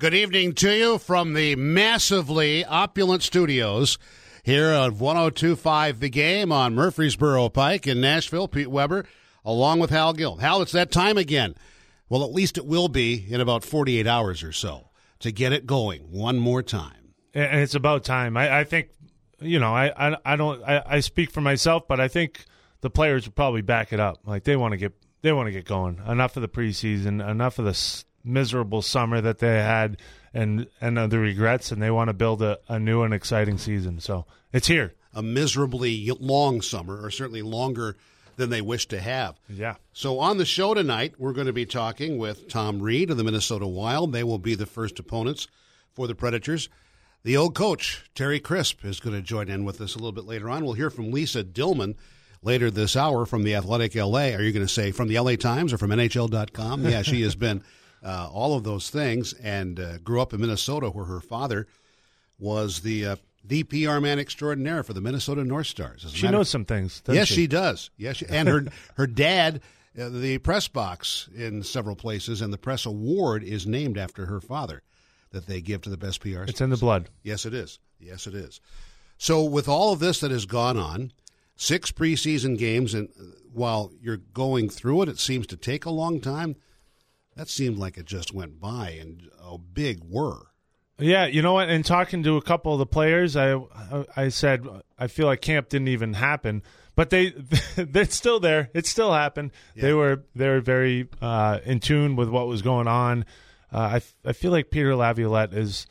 Good evening to you from the massively opulent studios here at 1025 The Game on Murfreesboro Pike in Nashville. Pete Weber along with Hal Gill. Hal, it's that time again. Well, at least it will be in about 48 hours or so to get it going one more time. And it's about time. I, I think, you know, I, I, I don't, I, I speak for myself, but I think the players will probably back it up. Like they want to get, they want to get going. Enough of the preseason, enough of the miserable summer that they had and and uh, the regrets and they want to build a, a new and exciting season. So it's here. A miserably long summer or certainly longer than they wish to have. Yeah. So on the show tonight we're going to be talking with tom Reid of the minnesota wild. They will be the first opponents for the predators. The old coach terry crisp is going to join in with us a little bit later on. We'll hear from lisa dillman later this hour from the athletic la are you going to say from the la times or from nhl.com yeah she has been uh, all of those things, and uh, grew up in Minnesota, where her father was the uh, the PR man extraordinaire for the Minnesota North Stars. She knows some things. Yes, she? she? does. Yes, she, and her her dad, uh, the press box in several places, and the press award is named after her father that they give to the best PR. It's in the blood. Yes, it is. Yes, it is. So, with all of this that has gone on, six preseason games, and uh, while you're going through it, it seems to take a long time that seemed like it just went by and a big whir. Yeah, you know what? In talking to a couple of the players, I I said I feel like camp didn't even happen, but they they're still there. It still happened. Yeah. They were they were very uh, in tune with what was going on. Uh, I I feel like Peter Laviolette is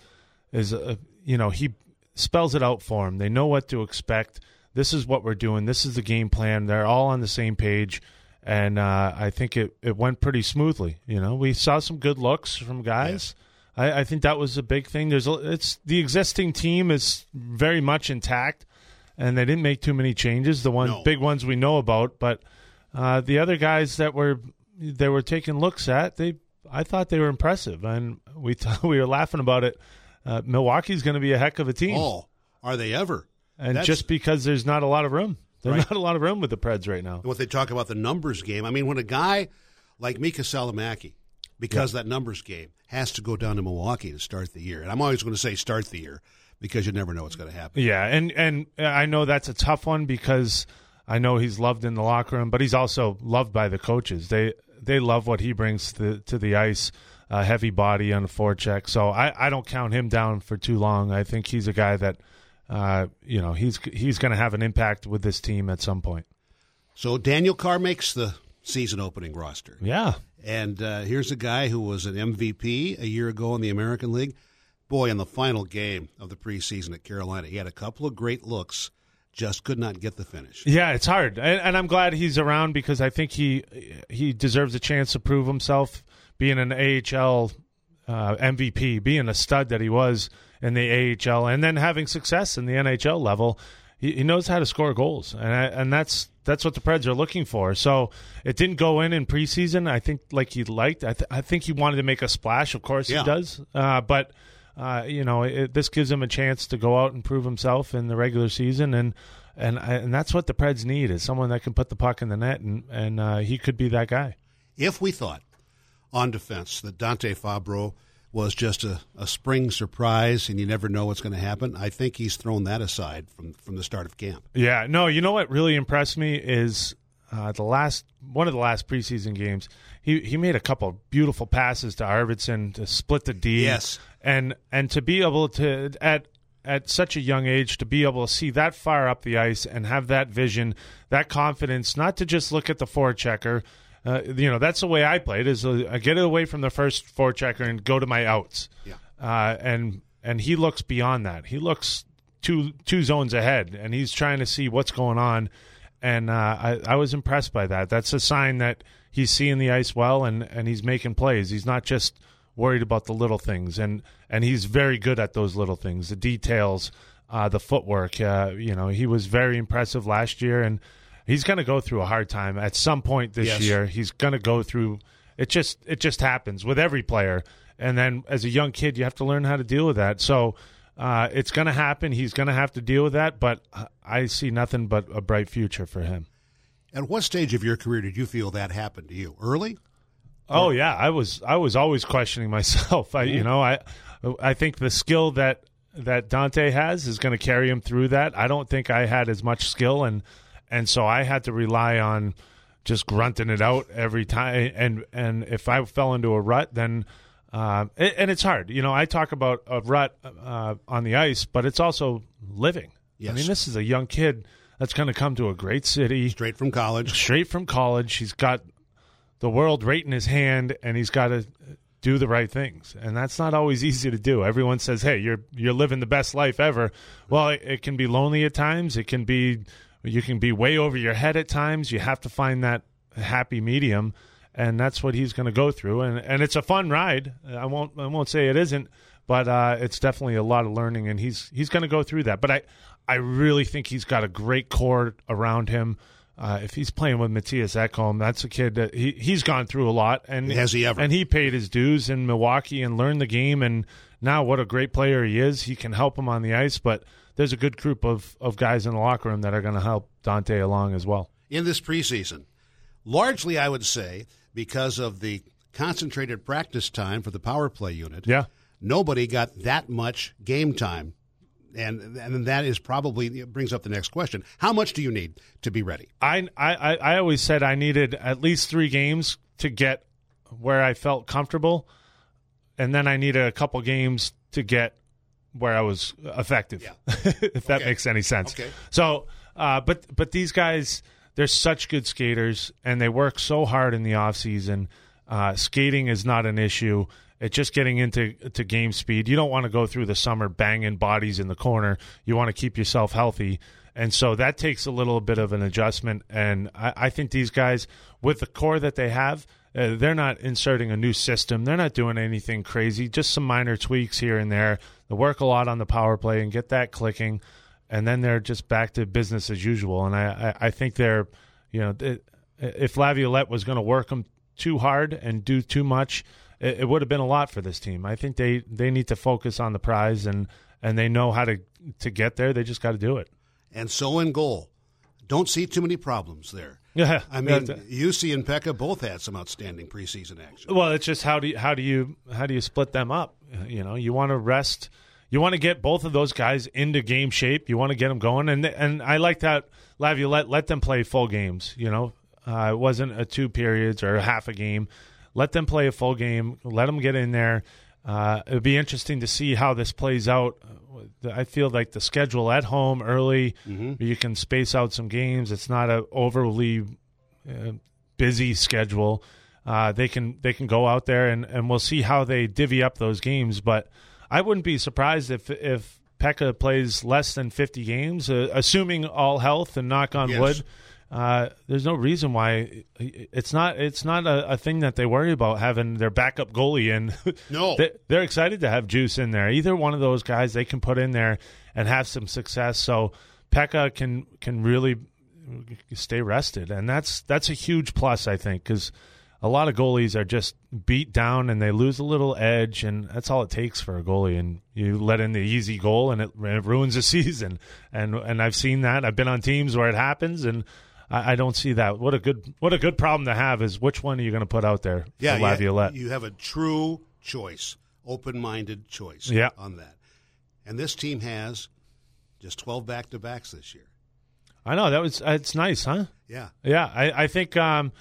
is a, uh, you know he spells it out for them. They know what to expect. This is what we're doing. This is the game plan. They're all on the same page and uh, I think it, it went pretty smoothly. You know, we saw some good looks from guys. Yeah. I, I, think that was a big thing. There's a, it's the existing team is very much intact, and they didn't make too many changes. The one no. big ones we know about, but uh, the other guys that were they were taking looks at, they I thought they were impressive, and we t- we were laughing about it. Uh, Milwaukee's going to be a heck of a team. Oh, are they ever? And That's... just because there's not a lot of room. There's right. not a lot of room with the Preds right now. What they talk about the numbers game. I mean, when a guy like Miikka Salomäki, because that numbers game, has to go down to Milwaukee to start the year, and I'm always going to say start the year because you never know what's going to happen. Yeah, and and I know that's a tough one because I know he's loved in the locker room, but he's also loved by the coaches. They they love what he brings to the, to the ice. Uh, heavy body on the forecheck, so I, I don't count him down for too long. I think he's a guy that uh, you know, he's he's going to have an impact with this team at some point. So Daniel Carr makes the season opening roster. Yeah. And uh, here's a guy who was an MVP a year ago in the American League. Boy, in the final game of the preseason at Carolina, he had a couple of great looks, just could not get the finish. Yeah, it's hard, and, and I'm glad he's around because I think he he deserves a chance to prove himself, being an AHL uh, MVP, being a stud that he was in the AHL, and then having success in the NHL level. He, he knows how to score goals, and I, and that's that's what the Preds are looking for. So it didn't go in in preseason. I think like he liked. I, th- I think he wanted to make a splash. Of course yeah. he does, uh, but. Uh, you know, it, this gives him a chance to go out and prove himself in the regular season, and and and that's what the Preds need is someone that can put the puck in the net, and and uh, he could be that guy. If we thought on defense that Dante Fabbro was just a, a spring surprise and you never know what's going to happen. I think he's thrown that aside from, from the start of camp. Yeah, no, you know what really impressed me is uh, the last one of the last preseason games. He he made a couple beautiful passes to Arvidsson to split the D. Yes, and and to be able to at at such a young age to be able to see that far up the ice and have that vision, that confidence, not to just look at the forechecker uh, you know, that's the way I played. Is uh, I get it away from the first forechecker and go to my outs. Yeah. Uh, and and he looks beyond that. He looks two two zones ahead, and he's trying to see what's going on. And uh, I, I was impressed by that. That's a sign that he's seeing the ice well, and and he's making plays. He's not just worried about the little things, and and he's very good at those little things, the details, uh, the footwork. Uh, you know, he was very impressive last year, and he's going to go through a hard time at some point this yes. year. He's going to go through. It just it just happens with every player, and then as a young kid, you have to learn how to deal with that. So. Uh, it's going to happen. He's going to have to deal with that, but I see nothing but a bright future for him. At what stage of your career did you feel that happened to you? Early? Oh yeah, I was I was always questioning myself. I you know I I think the skill that that Dante has is going to carry him through that. I don't think I had as much skill and and so I had to rely on just grunting it out every time. And and if I fell into a rut, then uh, and it's hard. You know, I talk about a rut uh, on the ice, but it's also living. Yes. I mean, this is a young kid that's going to come to a great city, Straight from college. straight from college. He's got the world right in his hand, and he's got to do the right things, and that's not always easy to do. Everyone says, "Hey, you're you're living the best life ever." Well, it, it can be lonely at times. It can be you can be way over your head at times. You have to find that happy medium, and that's what he's going to go through. and And it's a fun ride. I won't I won't say it isn't, but uh, it's definitely a lot of learning, and he's he's going to go through that. But I I really think he's got a great core around him. Uh, if he's playing with Matthias Ekholm, that's a kid that he he's gone through a lot, and Has he ever? And he paid his dues in Milwaukee and learned the game, and now what a great player he is. He can help him on the ice, but there's a good group of of guys in the locker room that are going to help Dante along as well. in this preseason. Largely, I would say, because of the concentrated practice time for the power play unit. Yeah. Nobody got that much game time. And and that is probably it brings up the next question. How much do you need to be ready? I, I I always said I needed at least three games to get where I felt comfortable, and then I needed a couple games to get where I was effective. Yeah. if that makes any sense. Okay. So, uh, but but these guys, they're such good skaters, and they work so hard in the off season. Uh, skating is not an issue. It's just getting into to game speed. You don't want to go through the summer banging bodies in the corner. You want to keep yourself healthy, and so that takes a little bit of an adjustment. And I, I think these guys, with the core that they have, uh, they're not inserting a new system. They're not doing anything crazy. Just some minor tweaks here and there. They work a lot on the power play and get that clicking, and then they're just back to business as usual. And I, I, I think they're, you know, th- if Laviolette was going to work them too hard and do too much, it, it would have been a lot for this team. I think they, they need to focus on the prize and and they know how to to get there. They just got to do it. And so in goal. Don't see too many problems there. Yeah, I mean, Juuse and Pekka both had some outstanding preseason action. Well, it's just how do you, how do you how do you split them up? You know, you want to rest. You want to get both of those guys into game shape. You want to get them going, and and I like that Laviolette let them play full games. You know, uh, it wasn't a two periods or a half a game. Let them play a full game. Let them get in there. Uh, it'd be interesting to see how this plays out. I feel like the schedule at home early, you can space out some games. It's not a overly uh, busy schedule. Uh, they can they can go out there and, and we'll see how they divvy up those games. But I wouldn't be surprised if if Pekka plays less than fifty games, uh, assuming all health and knock on Yes. wood. Uh, there's no reason why it's not it's not a, a thing that they worry about having their backup goalie in. No. they, they're excited to have Juuse in there. Either one of those guys they can put in there and have some success. So Pekka can can really stay rested, and that's that's a huge plus, I think, because a lot of goalies are just beat down and they lose a little edge, and that's all it takes for a goalie. And you let in the easy goal, and it, it ruins a season. And and I've seen that. I've been on teams where it happens, and I, I don't see that. What a good what a good problem to have is which one are you going to put out there Yeah, for you- Laviolette? you have a true choice, open-minded choice Yeah. on that. And this team has just 12 back-to-backs this year. I know that was it's nice, huh? Yeah. Yeah, I, I think um,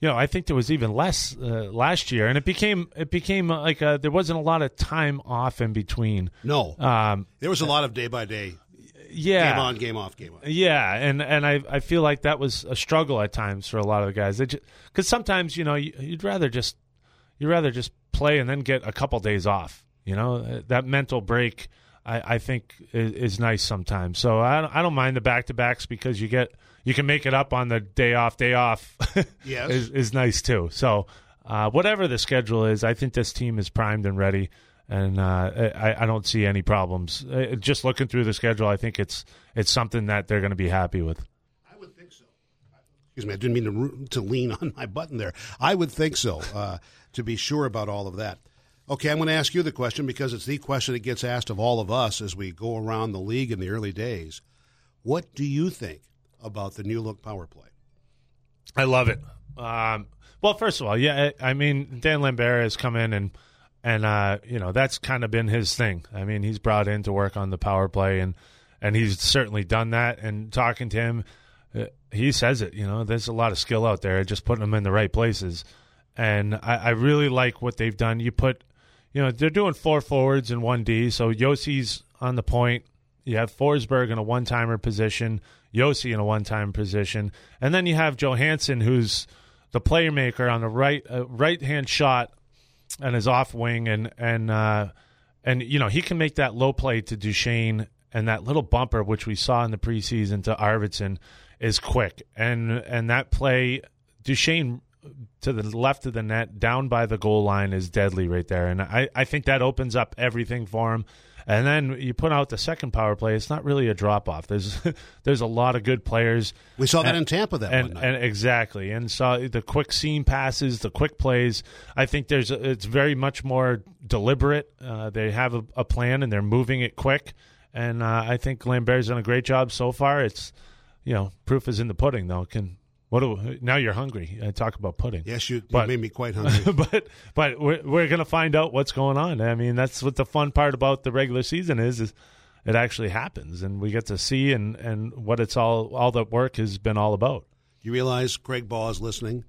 you know I think there was even less uh, last year, and it became it became uh, like uh there wasn't a lot of time off in between. No. Um, there was a lot of day-by-day, yeah, game on, game off, game on. yeah, and and I I feel like that was a struggle at times for a lot of the guys. Because sometimes you know you, you'd rather just you'd rather just play and then get a couple days off. You know Uh, that mental break. I, I think is, is nice sometimes. So I don't, I don't mind the back to backs because you get you can make it up on the day off. Day off Yes. is, is nice too. So uh, whatever the schedule is, I think this team is primed and ready, and uh, I, I don't see any problems. Uh, just looking through the schedule, I think it's it's something that they're going to be happy with. I would think so. Excuse me, I didn't mean to, to lean on my button there. I would think so, uh, to be sure about all of that. Okay, I'm going to ask you the question because it's the question that gets asked of all of us as we go around the league in the early days. What do you think about the new look power play? I love it. Um, Well, first of all, yeah, I I mean Dan Lambert has come in and and uh, you know that's kind of been his thing. I mean, he's brought in to work on the power play and and he's certainly done that. And talking to him, uh, he says it. You know, there's a lot of skill out there, just putting them in the right places. And I, I really like what they've done. You put, you know, they're doing four forwards and one D. So Josi's on the point. You have Forsberg in a one timer position, Josi in a one time position, and then you have Johansson, who's the playmaker on the right uh, right hand shot and his off wing, and and uh, and you know he can make that low play to Duchene and that little bumper which we saw in the preseason to Arvidsson is quick, and and that play Duchene to the left of the net down by the goal line is deadly right there, and I I think that opens up everything for him. And then you put out the second power play. It's not really a drop off. There's there's a lot of good players. We saw that and, in Tampa that and, one night. and exactly, and saw the quick seam passes, the quick plays. I think there's a, it's very much more deliberate. Uh, they have a, a, plan and they're moving it quick. And uh, I think Lambert's done a great job so far. It's you know proof is in the pudding though. Can what do, now you're hungry. I talk about pudding. Yes, you, you made me quite hungry. but but we're, we're going to find out what's going on. I mean, that's what the fun part about the regular season is is it actually happens and we get to see and and what it's all all the work has been all about. you realize Craig Ball is listening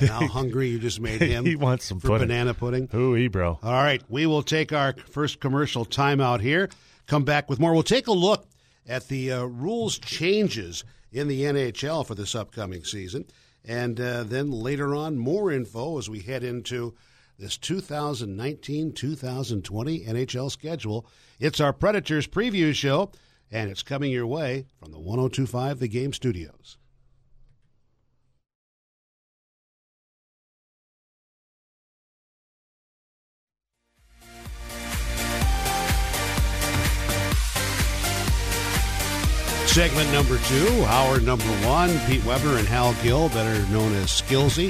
and how hungry you just made him he wants some for pudding. banana pudding. Hooey, bro. All right, we will take our first commercial timeout here. Come back with more. We'll take a look at the uh, rules changes in the NHL for this upcoming season. And uh, then later on, more info as we head into this 2019 2020 NHL schedule. It's our Predators preview show, and it's coming your way from the 1025 The Game Studios. Segment number two, hour number one, Pete Weber and Hal Gill, better known as Skillsy.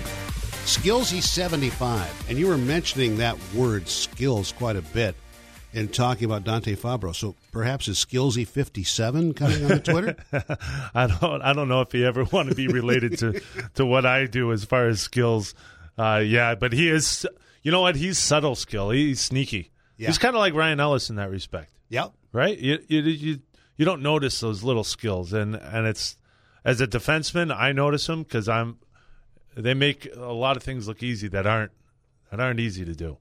Skillsy 75. And you were mentioning that word skills quite a bit in talking about Dante Fabbro. So perhaps is Skillsy 57 coming on the Twitter? I don't I don't know if he ever want to be related to to what I do as far as skills. Uh, yeah, but he is. You know what? He's subtle skill. He's sneaky. Yeah. He's kind of like Ryan Ellis in that respect, yep. right? You you you you don't notice those little skills, and and it's as a defenseman, I notice them because I'm. They make a lot of things look easy that aren't that aren't easy to do.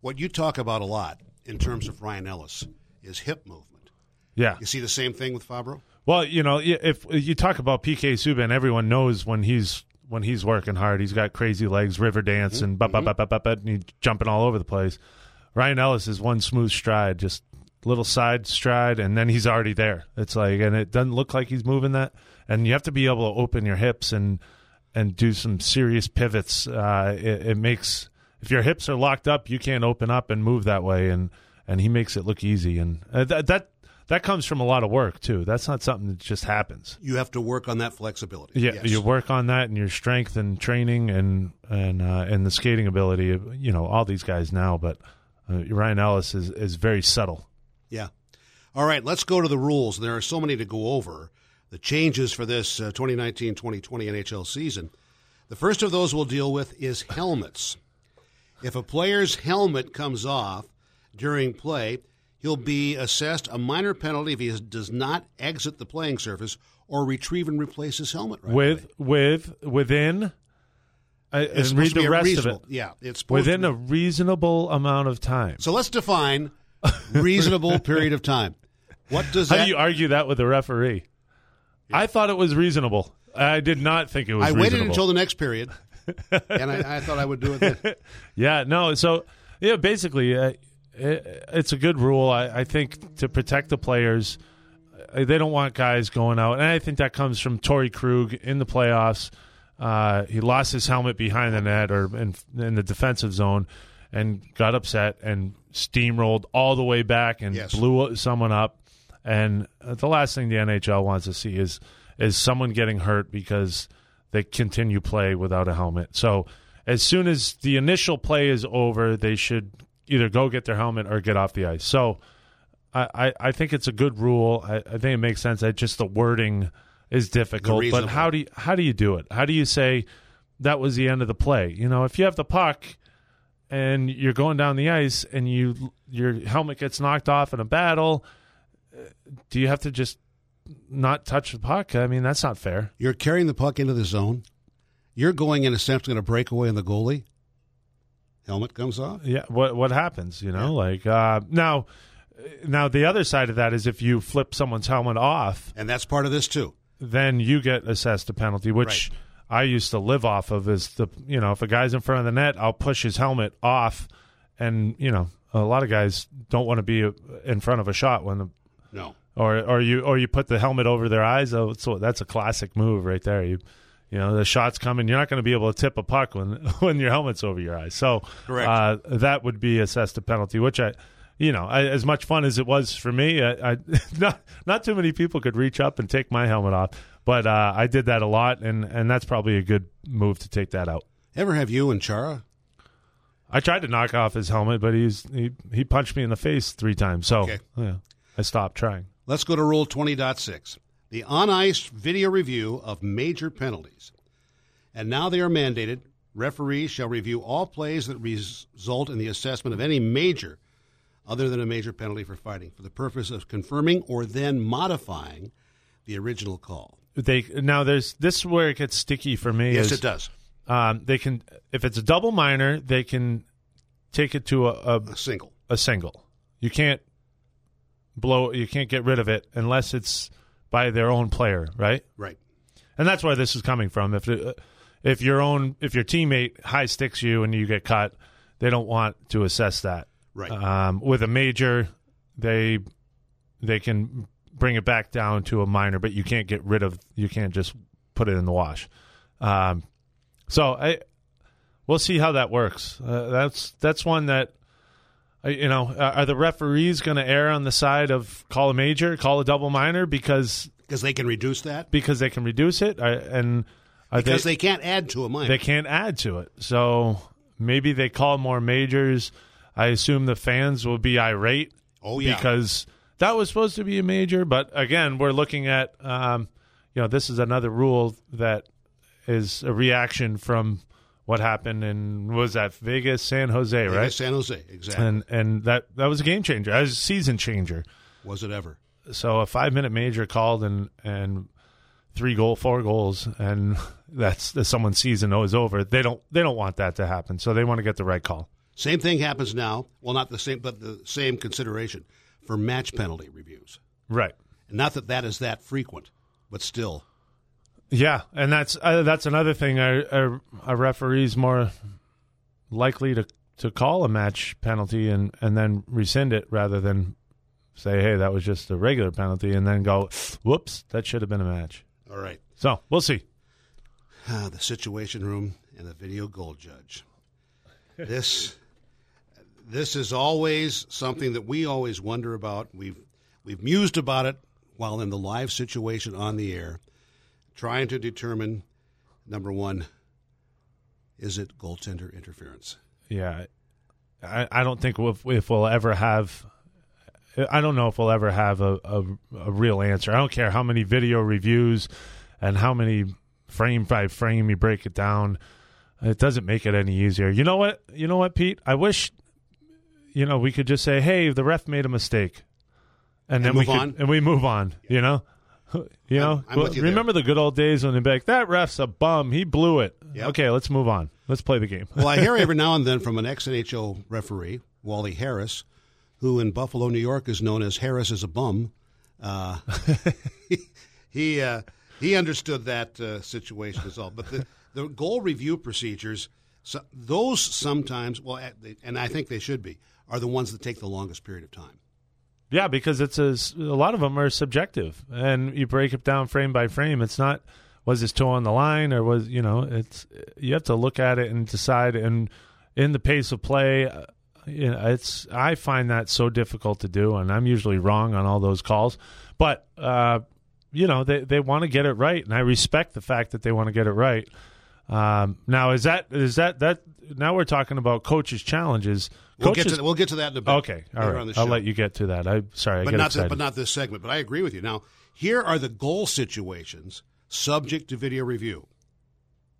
What you talk about a lot in terms of Ryan Ellis is hip movement. Yeah. You see the same thing with Fabbro? Well, you know, if you talk about PK Subban, everyone knows when he's when he's working hard. He's got crazy legs, river dance, mm-hmm. and ba ba ba ba ba, and he's jumping all over the place. Ryan Ellis is one smooth stride, just little side stride, and then he's already there. It's like, and it doesn't look like he's moving that. And you have to be able to open your hips and and do some serious pivots. Uh, it, it makes if your hips are locked up, you can't open up and move that way. And and he makes it look easy, and uh, that that that comes from a lot of work too. That's not something that just happens. You have to work on that flexibility. Yeah, Yes. you work on that and your strength and training and and uh, and the skating ability. of, You know all these guys now, but uh, Ryan Ellis is is very subtle. Yeah. All right, let's go to the rules. There are so many to go over. The changes for this uh, 2019 2020 NHL season. The first of those we'll deal with is helmets. If a player's helmet comes off during play, he'll be assessed a minor penalty if he does not exit the playing surface or retrieve and replace his helmet right with away. with within. Uh, It's and read the rest of it Yeah, it's within a reasonable amount of time. So let's define reasonable period of time. What does How that do you argue that with the referee? I thought it was reasonable. I did not think it was. I waited reasonable. until the next period, and I, I thought I would do it. Then. Yeah, no. So, yeah, basically, uh, it, it's a good rule. I, I think to protect the players, uh, they don't want guys going out, and I think that comes from Torrey Krug in the playoffs. Uh, he lost his helmet behind the net or in, in the defensive zone, and got upset and steamrolled all the way back and Yes. blew someone up. And uh, the last thing the NHL wants to see is is someone getting hurt because they continue play without a helmet. So as soon as the initial play is over, they should either go get their helmet or get off the ice. So I, I, I think it's a good rule. I, I think it makes sense. I just the wording is difficult. But how do you, how do you do it? How do you say that was the end of the play. You know, if you have the puck and you're going down the ice and you your helmet gets knocked off in a battle, uh, do you have to just not touch the puck? I mean, that's not fair. You're carrying the puck into the zone. You're going in essentially going to break away on the goalie. Helmet comes off. Yeah, what what happens? You know, like uh, now, now the other side of that is if you flip someone's helmet off, And that's part of this too. then you get assessed a penalty, which I used to live off of. Is the you know if a guy's in front of the net, I'll push his helmet off, and you know a lot of guys don't want to be in front of a shot when the No. or or you or you put the helmet over their eyes. Oh, so that's a classic move right there. You you know the shot's coming. You're not going to be able to tip a puck when when your helmet's over your eyes. So Correct. Uh, that would be assessed a penalty, which I. You know, I, as much fun as it was for me, I, I not not too many people could reach up and take my helmet off, but uh, I did that a lot, and, and that's probably a good move to take that out. Ever have you and Chara? I tried to knock off his helmet, but he's he, he punched me in the face three times, so Okay. yeah, I stopped trying. Let's go to Rule 20.6, the on ice video review of major penalties. And now they are mandated. Referees shall review all plays that result in the assessment of any major, other than a major penalty for fighting, for the purpose of confirming or then modifying the original call. They now there's this is where it gets sticky for me. Yes, is, it does. Um, they can if it's a double minor, they can take it to a, a, A single. a single. You can't blow. You can't get rid of it unless it's by their own player, right? Right. And that's where this is coming from. If it, if your own if your teammate high sticks you and you get cut, they don't want to assess that. Right. Um, with a major, they they can bring it back down to a minor, but you can't get rid of. You can't just put it in the wash. Um, so I we'll see how that works. Uh, that's that's one that uh, you know. Are are the referees going to err on the side of call a major, call a double minor because Because they can reduce that. because they can reduce it, uh, and Because they, they can't add to a minor. they can't add to it. So maybe they call more majors. I assume the fans will be irate oh, yeah. because that was supposed to be a major. But again, we're looking at um, you know this is another rule that is a reaction from what happened in was that Vegas, San Jose, Yeah, right? San Jose. Exactly. And and that that was a game changer, that was a season changer. Was it ever? So a five minute major called and and three goal, four goals, and that's that someone's season is over. They don't they don't want that to happen, so they want to get the right call. Same thing happens now. Well, not the same, but the same consideration for match penalty reviews. Right. Not that that is that frequent, but still. Yeah, and that's uh, that's another thing. A, a, a referee's more likely to to call a match penalty and and then rescind it rather than say, "Hey, that was just a regular penalty," and then go, "Whoops, that should have been a match." All right. So we'll see. Ah, the situation room and the video goal judge. This this is always something that we always wonder about. We've we've mused about it while in the live situation on the air, trying to determine number one, is it goaltender interference? Yeah, I, I don't think we'll, if we'll ever have. I don't know if we'll ever have a, a, a real answer. I don't care how many video reviews and how many frame by frame you break it down. It doesn't make it any easier. You know what? You know what, Pete? I wish you know we could just say, "Hey, the ref made a mistake," and, then move we could, on? and we move on. You know, you know. I'm with you there. remember the good old days when they'd be like, "That ref's a bum. He blew it." Yep. Okay, let's move on. Let's play the game. Well, I hear every now and then from an ex NHL referee, Wally Harris, who in Buffalo, New York, is known as Harris is a bum. Uh, he he, uh, he understood that uh, situation as well. But the, the goal review procedures, so those sometimes, well, and I think they should be, are the ones that take the longest period of time. Yeah, because it's a, a lot of them are subjective, and you break it down frame by frame. It's not was his toe on the line or was you know it's you have to look at it and decide. And in the pace of play, uh, you know, it's I find that so difficult to do, and I'm usually wrong on all those calls. But uh, you know they they want to get it right, and I respect the fact that they want to get it right. Um, now is that is that that now we're talking about coaches' challenges. We'll coaches, get to we'll get to that in a bit. okay, all right. on the I'll let you get to that. I sorry, I but get not excited. but not this segment. But I agree with you. Now, here are the goal situations subject to video review.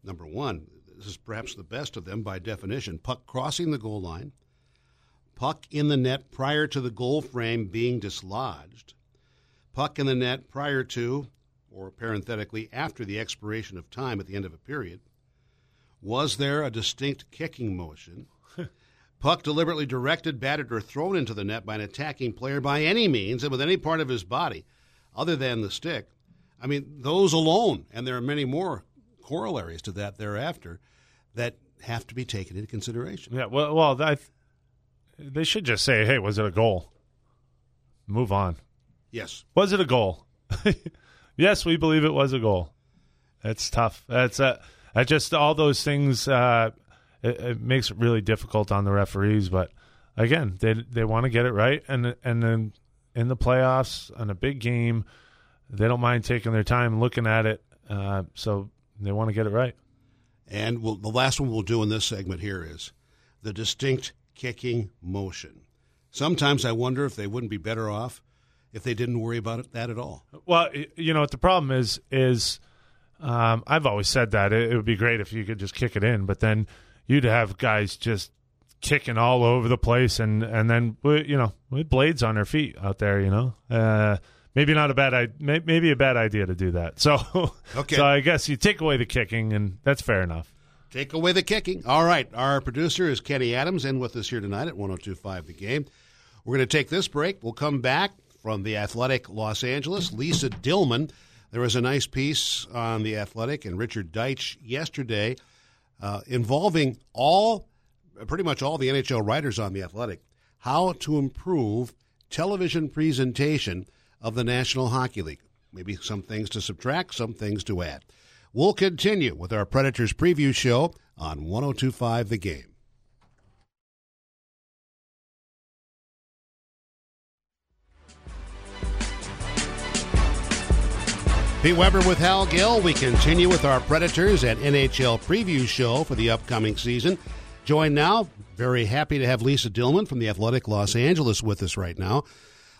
Number one, this is perhaps the best of them by definition puck crossing the goal line, puck in the net prior to the goal frame being dislodged, puck in the net prior to, or parenthetically, after the expiration of time at the end of a period. Was there a distinct kicking motion? Puck deliberately directed, batted, or thrown into the net by an attacking player by any means and with any part of his body other than the stick. I mean, those alone, and there are many more corollaries to that thereafter, that have to be taken into consideration. Yeah, well, well, I, they should just say, "Hey, was it a goal?" Move on. Yes. Was it a goal? yes, we believe it was a goal. That's tough. That's uh, that just all those things. Uh, it, it makes it really difficult on the referees. But again, they they want to get it right, and and then in the playoffs on a big game, they don't mind taking their time looking at it. Uh, so they want to get it right. And we'll, the last one we'll do in this segment here is the distinct kicking motion. Sometimes I wonder if they wouldn't be better off if they didn't worry about it, that at all. Well, you know what the problem is is um, I've always said that it, it would be great if you could just kick it in, but then you'd have guys just kicking all over the place, and and then you know with blades on their feet out there, you know. Uh, maybe not a bad maybe a bad idea to do that. So okay. so I guess you take away the kicking, and that's fair enough. Take away the kicking. All right. Our producer is Kenny Adams, in with us here tonight at 1025 The Game. We're going to take this break. We'll come back from the Athletic Los Angeles. Lisa Dillman. There was a nice piece on the Athletic and Richard Deitsch yesterday uh, involving all, pretty much all the NHL writers on the Athletic, how to improve television presentation of the National Hockey League. Maybe some things to subtract, some things to add. We'll continue with our Predators preview show on 1025 The Game. Pete Weber with Hal Gill. We continue with our Predators and NHL preview show for the upcoming season. Joined now, very happy to have Lisa Dillman from the Athletic Los Angeles with us right now.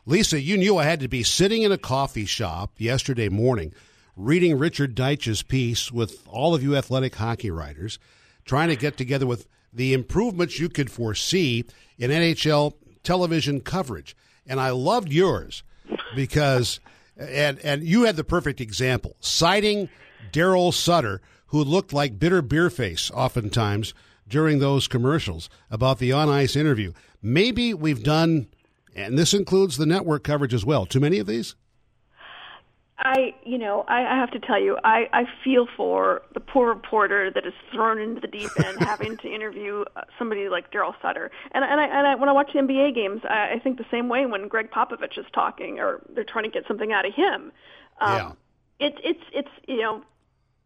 Lisa, you knew I had to be sitting in a coffee shop yesterday morning reading Richard Deitsch's piece with all of you athletic hockey writers, trying to get together with the improvements you could foresee in NHL television coverage. And I loved yours because and and you had the perfect example, citing Daryl Sutter, who looked like bitter beer face oftentimes during those commercials about the on ice interview. Maybe we've done, and this includes the network coverage as well. Too many of these. I, you know, I, I have to tell you, I, I feel for the poor reporter that is thrown into the deep end, having to interview uh, somebody like Daryl Sutter. And and I, and I, when I watch the NBA games, I, I think the same way when Gregg Popovich is talking, or they're trying to get something out of him. Um, yeah. It's it's it's you know,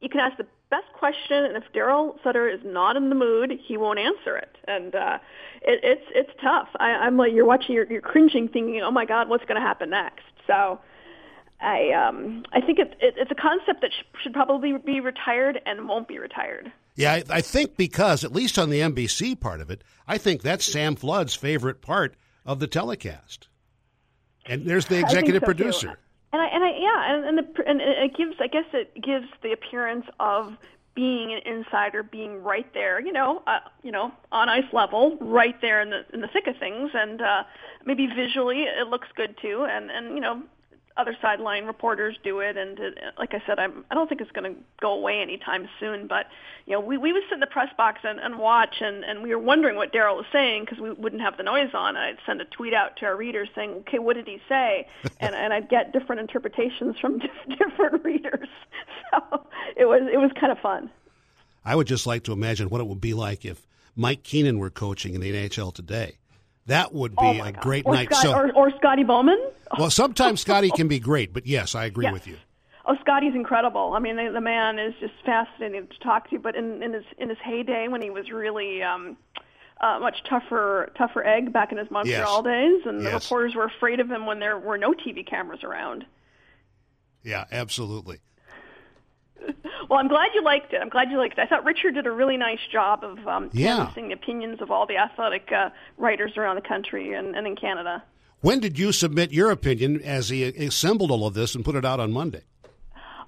you can ask the best question, and if Daryl Sutter is not in the mood, he won't answer it. And uh, it, it's it's tough. I, I'm like you're watching, you're, you're cringing, thinking, oh my God, what's going to happen next? So. I um, I think it's it, it's a concept that sh- should probably be retired and won't be retired. Yeah, I, I, think because at least on the NBC part of it, I think that's Sam Flood's favorite part of the telecast. And there's the executive so producer. Too. And I and I yeah, and and, the, and it gives I guess it gives the appearance of being an insider, being right there, you know, uh, you know, on ice level, right there in the in the thick of things, and uh, maybe visually it looks good too, and and you know, other sideline reporters do it, and it, like I said, I'm, I don't think it's going to go away anytime soon. But you know, we we would sit in the press box and, and watch, and, and we were wondering what Daryl was saying because we wouldn't have the noise on. I'd send a tweet out to our readers saying, "Okay, what did he say?" and and I'd get different interpretations from different readers. So it was it was kind of fun. I would just like to imagine what it would be like if Mike Keenan were coaching in the NHL today. That would be oh a great or night. Scott, so, or, or Scotty Bowman. Well, sometimes Scotty can be great, but yes, I agree with you. Oh, Scotty's incredible. I mean, the, the man is just fascinating to talk to. But in, in his in his heyday, when he was really um, uh, much tougher tougher egg back in his Montreal yes. days, and yes. the reporters were afraid of him when there were no TV cameras around. Yeah, absolutely. well, I'm glad you liked it. I'm glad you liked it. I thought Richard did a really nice job of um, yeah. canvassing the opinions of all the athletic uh, writers around the country and, and in Canada. When did you submit your opinion as he assembled all of this and put it out on Monday?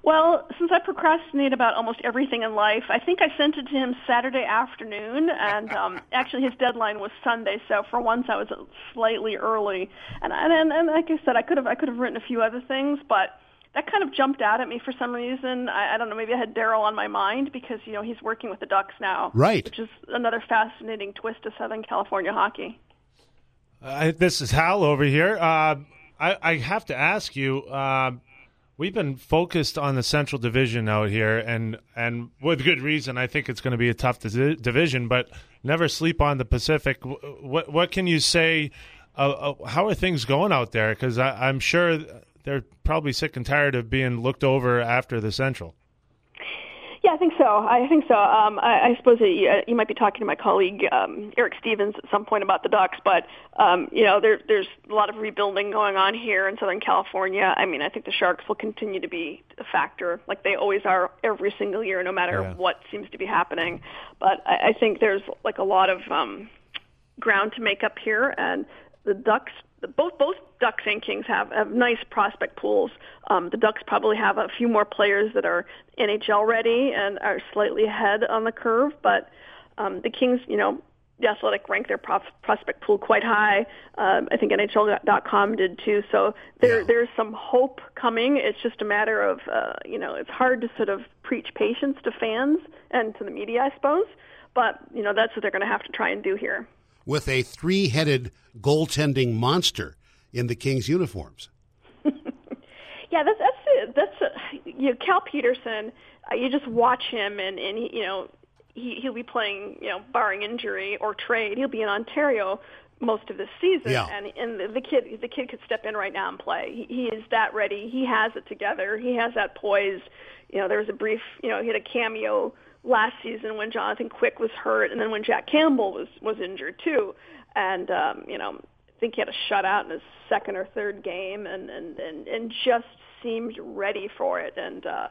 Well, since I procrastinate about almost everything in life, I think I sent it to him Saturday afternoon, and um, actually his deadline was Sunday. So for once, I was slightly early, and and and like I said, I could have I could have written a few other things, but that kind of jumped out at me for some reason. I, I don't know, maybe I had Daryl on my mind because you know he's working with the Ducks now, right? Which is another fascinating twist of Southern California hockey. Uh, this is Hal over here. Uh, I, I, have to ask you. Uh, We've been focused on the Central Division out here, and and with good reason. I think it's going to be a tough di- division, but never sleep on the Pacific. What what can you say? Uh, uh, how are things going out there? Because I'm sure they're probably sick and tired of being looked over after the Central. Yeah, I think so. I think so. Um, I, I suppose you, uh, you might be talking to my colleague um, Eric Stevens at some point about the Ducks, but um, you know there, there's a lot of rebuilding going on here in Southern California. I mean, I think the Sharks will continue to be a factor, like they always are every single year, no matter yeah. what seems to be happening. But I, I think there's like a lot of um, ground to make up here, and the Ducks both both Ducks and Kings have, have nice prospect pools. Um, the Ducks probably have a few more players that are NHL ready and are slightly ahead on the curve, but um, the Kings, you know, the Athletic ranked their prospect pool quite high. Um, I think NHL.com did too. So there yeah. there's some hope coming. It's just a matter of uh, you know it's hard to sort of preach patience to fans and to the media, I suppose. But you know that's what they're going to have to try and do here with a three headed goaltending monster in the Kings uniforms. yeah, that's that's that's uh, you know Cal Petersen. Uh, you just watch him, and and he, you know he he'll be playing you know barring injury or trade. He'll be in Ontario most of this season, yeah. and and the, the kid the kid could step in right now and play. He, he is that ready. He has it together. He has that poise. You know, there was a brief you know he had a cameo last season when Jonathan Quick was hurt, and then when Jack Campbell was was injured too, and um, you know I think he had a shutout in his second or third game, and and and, and just seemed ready for it. And uh,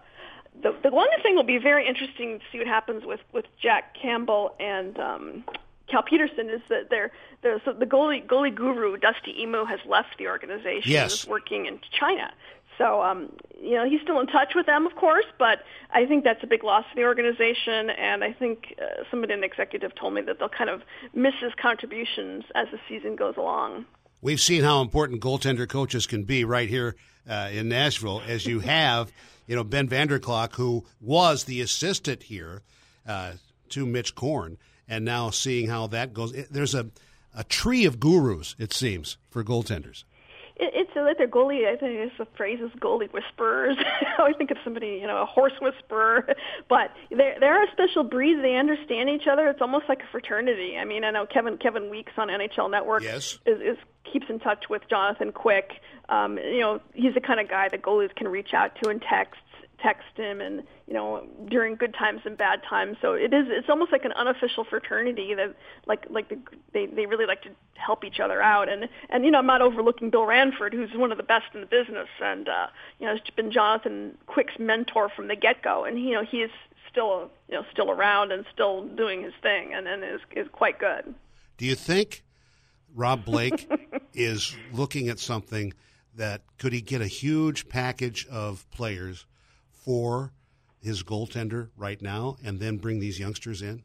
the the one thing will be very interesting to see what happens with with Jack Campbell and. Um, Cal Petersen is that they're, they're so the goalie goalie guru Dusty Imoo has left the organization. Yes. Is working in China. So, um, you know, he's still in touch with them, of course, but I think that's a big loss for the organization. And I think uh, somebody in the executive told me that they'll kind of miss his contributions as the season goes along. We've seen how important goaltender coaches can be right here uh, in Nashville, as you have, you know, Ben Vanderklok, who was the assistant here uh, to Mitch Korn, and now seeing how that goes. There's a, a tree of gurus, it seems, for goaltenders it, it's like their goalie. I think it's the phrase is goalie whisperers. I always think of somebody, you know, a horse whisperer. But they're they're a special breed. They understand each other. It's almost like a fraternity. I mean, I know Kevin Kevin Weeks on NHL Network yes. is, is keeps in touch with Jonathan Quick. Um, you know, he's the kind of guy that goalies can reach out to in text text him and you know during good times and bad times. So it is it's almost like an unofficial fraternity that like like the, they they really like to help each other out. And and you know I'm not overlooking Bill Ranford who's one of the best in the business and uh you know has been Jonathan Quick's mentor from the get go and you know he is still you know still around and still doing his thing and and is is quite good. Do you think Rob Blake is looking at something that could he get a huge package of players for his goaltender right now and then bring these youngsters in?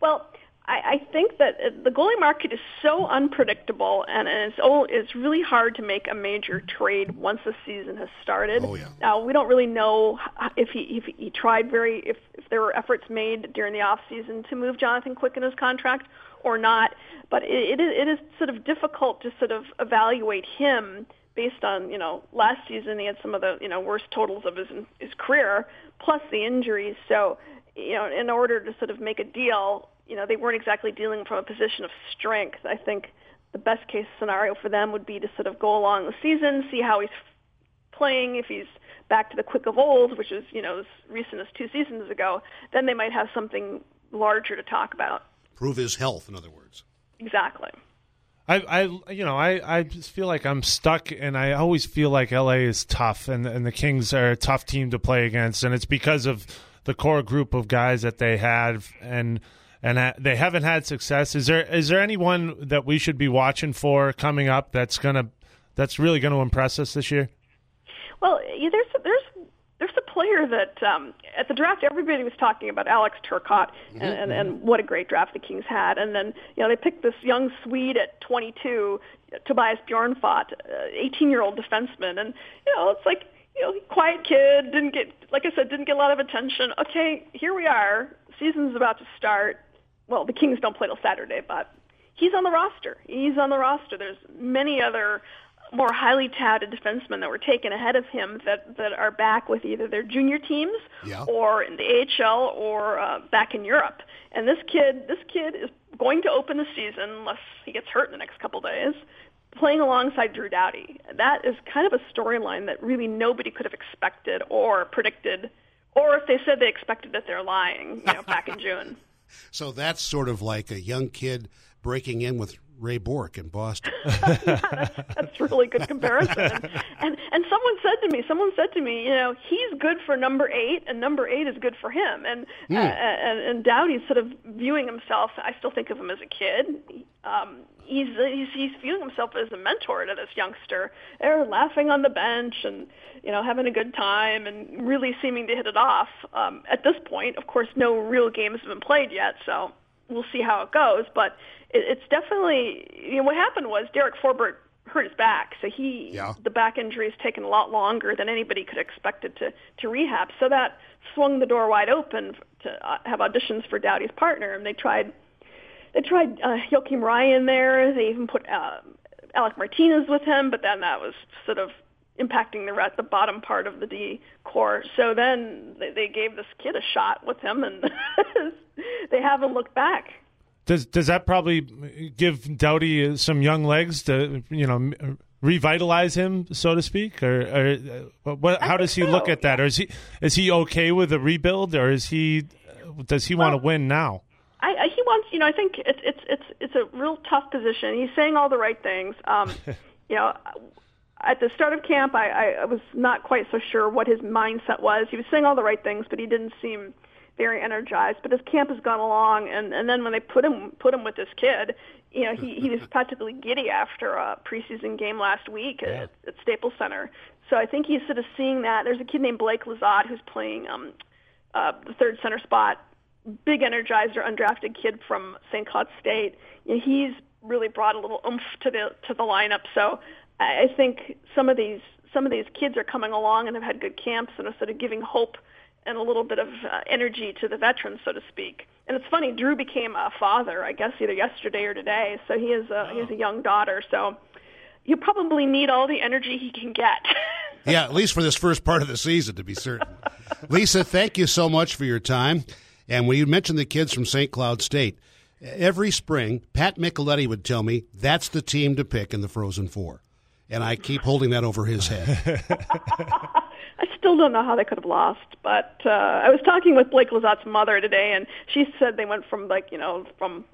Well, I, I think that uh, the goalie market is so unpredictable, and it's oh, it's really hard to make a major trade once the season has started. Oh, yeah. Now we don't really know if he if he tried very if, if there were efforts made during the off season to move Jonathan Quick in his contract or not. But it, it is it is sort of difficult to sort of evaluate him based on you know last season he had some of the you know worst totals of his his career plus the injuries so you know in order to sort of make a deal you know they weren't exactly dealing from a position of strength. I think the best case scenario for them would be to sort of go along the season see how he's playing if he's back to the quick of old which is you know as recent as two seasons ago then they might have something larger to talk about. Prove his health in other words. Exactly I, I, you know, I, I just feel like I'm stuck, and I always feel like LA is tough, and and the Kings are a tough team to play against, and it's because of the core group of guys that they have, and and they haven't had success. Is there is there anyone that we should be watching for coming up that's gonna that's really going to impress us this year? Well, there's there's player that um, at the draft everybody was talking about Alex Turcotte and, mm-hmm. and, and what a great draft the Kings had, and then you know they picked this young Swede at 22, Tobias Bjornfot, 18 year old defenseman, and you know it's like you know quiet kid, didn't get like I said didn't get a lot of attention. Okay, here we are, season's about to start. Well, the Kings don't play till Saturday, but he's on the roster. He's on the roster. There's many other more highly touted defensemen that were taken ahead of him that that are back with either their junior teams yeah. or in the AHL or uh, back in Europe. And this kid, this kid is going to open the season unless he gets hurt in the next couple days, playing alongside Drew Doughty. That is kind of a storyline that really nobody could have expected or predicted, or if they said they expected it, they're lying. You know, back in June. So that's sort of like a young kid breaking in with Ray Bourque in Boston. yeah, that's, really good comparison. And, and and someone said to me, someone said to me, you know, he's good for number eight, and number eight is good for him. And mm. uh, and, and Doughty's sort of viewing himself. I still think of him as a kid. Um, he's, he's he's viewing himself as a mentor to this youngster. They're laughing on the bench and you know having a good time and really seeming to hit it off. Um, at this point, of course, no real games have been played yet, so we'll see how it goes. But it, it's definitely you know what happened was Derek Forbort hurt his back, so he yeah. the back injury has taken a lot longer than anybody could expect it to to rehab. So that swung the door wide open to uh, have auditions for Doughty's partner, and they tried they tried uh, Joakim Ryan there. They even put uh, Alec Martinez with him, but then that was sort of impacting the rat the bottom part of the D core. So then they, they gave this kid a shot with him, and they haven't looked back. Does does that probably give Doughty some young legs to you know revitalize him, so to speak, or, or uh, what? How does he so. look at that? Or is he is he okay with a rebuild, or is he does he well, want to win now? I, I, he wants, you know, I think it's it's it's it's a real tough position. He's saying all the right things. Um, you know, at the start of camp, I, I was not quite so sure what his mindset was. He was saying all the right things, but he didn't seem very energized. But as camp has gone along, and and then when they put him put him with this kid, you know, he he was practically giddy after a preseason game last week yeah. at, at Staples Center. So I think he's sort of seeing that. There's a kid named Blake Lizotte who's playing um, uh, the third center spot. Big energizer, undrafted kid from St. Cloud State. You know, he's really brought a little oomph to the to the lineup. So I think some of these some of these kids are coming along and have had good camps and are sort of giving hope and a little bit of uh, energy to the veterans, so to speak. And it's funny, Drew became a father, I guess, either yesterday or today. So he has a oh. he has a young daughter. So you probably need all the energy he can get. yeah, at least for this first part of the season, to be certain. Lisa, thank you so much for your time. And when you mentioned the kids from St. Cloud State, every spring, Pat Micheletti would tell me that's the team to pick in the Frozen Four. And I keep holding that over his head. I still don't know how they could have lost, but uh, I was talking with Blake Lizotte's mother today, and she said they went from like you know from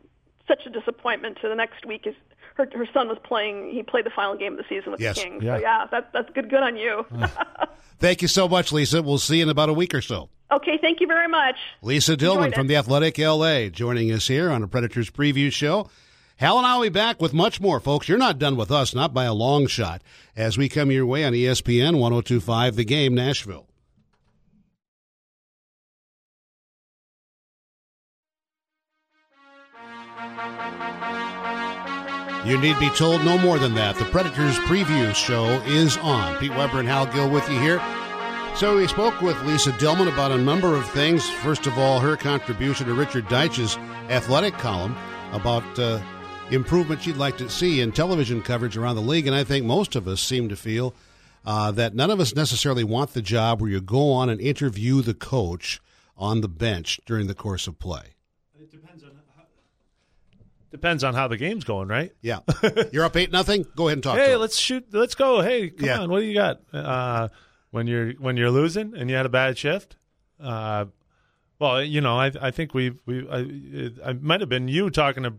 such a disappointment to the next week is her her son was playing. He played the final game of the season with yes. the Kings. Yeah. So yeah, that, that's good. Good on you. Thank you so much, Lisa. We'll see you in about a week or so. Okay, thank you very much. Lisa Dillman from the Athletic LA joining us here on a Predators preview show. Hal and I will be back with much more, folks. You're not done with us, not by a long shot, as we come your way on ESPN 1025 The Game Nashville. You need be told no more than that. The Predators preview show is on. Pete Weber and Hal Gill with you here. So we spoke with Lisa Dillman about a number of things. First of all, her contribution to Richard Deitsch's athletic column about uh, improvement you'd like to see in television coverage around the league. And I think most of us seem to feel uh, that none of us necessarily want the job where you go on and interview the coach on the bench during the course of play. It depends on how, depends on how the game's going, right? Yeah, you're up eight nothing. Go ahead and talk. Hey, let's shoot. Let's go. Hey, come yeah. on. What do you got? Uh, when you're when you're losing and you had a bad shift. Uh, well, you know, I I think we we I, I might have been you talking to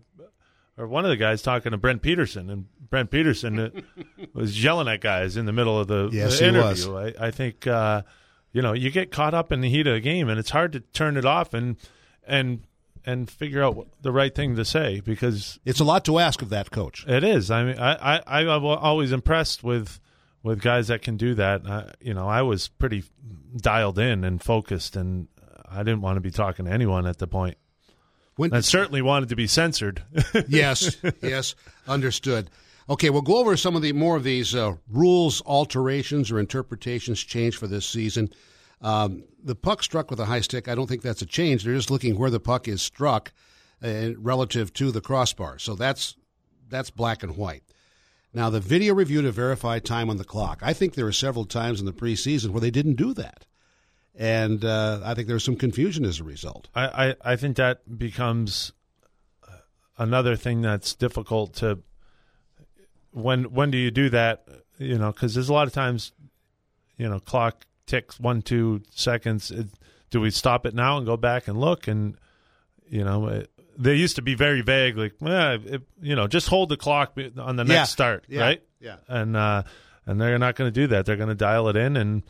or one of the guys talking to Brent Peterson, and Brent Peterson uh, was yelling at guys in the middle of the, yes, the interview. I, I, think uh, you know you get caught up in the heat of the game, and it's hard to turn it off and and and figure out the right thing to say because it's a lot to ask of that coach. It is. I mean, I I I'm always impressed with with guys that can do that. Uh, you know, I was pretty dialed in and focused, and I didn't want to be talking to anyone at the point. When, I certainly wanted to be censored. yes, yes, understood. Okay, we'll go over some of the more of these uh, rules alterations or interpretations change for this season. Um, the puck struck with a high stick, I don't think that's a change. They're just looking where the puck is struck uh, relative to the crossbar. So that's that's black and white. Now the video review to verify time on the clock. I think there were several times in the preseason where they didn't do that, and uh, I think there's some confusion as a result. I, I, I think that becomes another thing that's difficult to when when do you do that? You know, because there's a lot of times, you know, clock ticks one two seconds. It, do we stop it now and go back and look? And you know, it, they used to be very vague, like, eh, it, you know, just hold the clock on the next Yeah. start, Yeah. right? Yeah. And uh, and they're not going to do that. They're going to dial it in and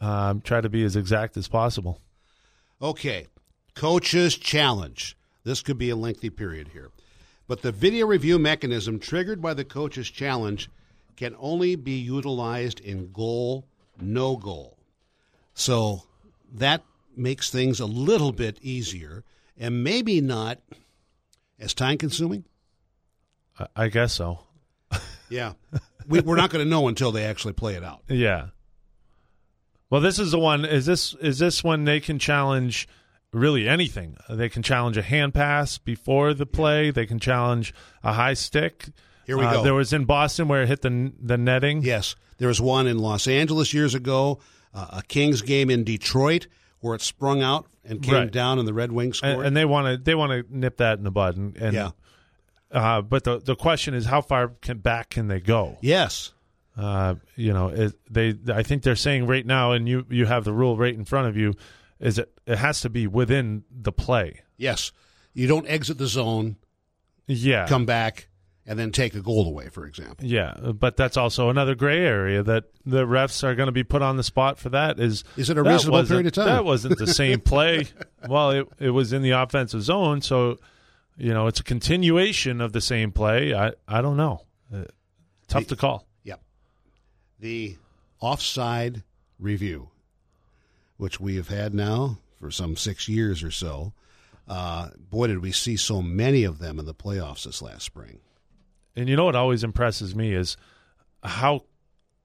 um, try to be as exact as possible. Okay, coaches challenge. This could be a lengthy period here. But the video review mechanism triggered by the coaches challenge can only be utilized in goal, no goal. So that makes things a little bit easier and maybe not as time consuming. I, I guess so. Yeah. we, we're not going to know until they actually play it out. Yeah. Well, this is the one. Is this is this when they can challenge really anything? They can challenge a hand pass before the play. They can challenge a high stick. Here we Uh, go. there was in Boston where it hit the the netting. Yes, there was one in Los Angeles years ago, uh, a Kings game in Detroit where it sprung out and came Right. down, and the Red Wings scored. and, and they want to they want to nip that in the bud. And, and yeah, uh, but the the question is how far can back can they go? yes, Uh, you know, it, they I think they're saying right now, and you you have the rule right in front of you, is it it has to be within the play. yes. You don't exit the zone, Yeah, come back, and then take a goal away, for example. Yeah, but that's also another gray area that the refs are going to be put on the spot for. That is, Is it a reasonable period of time? That wasn't the same play. well, it it was in the offensive zone, so you know it's a continuation of the same play. I I don't know. Uh, tough to call. The offside review, which we have had now for some six years or so. Uh, boy, did we see so many of them in the playoffs this last spring. And you know what always impresses me is how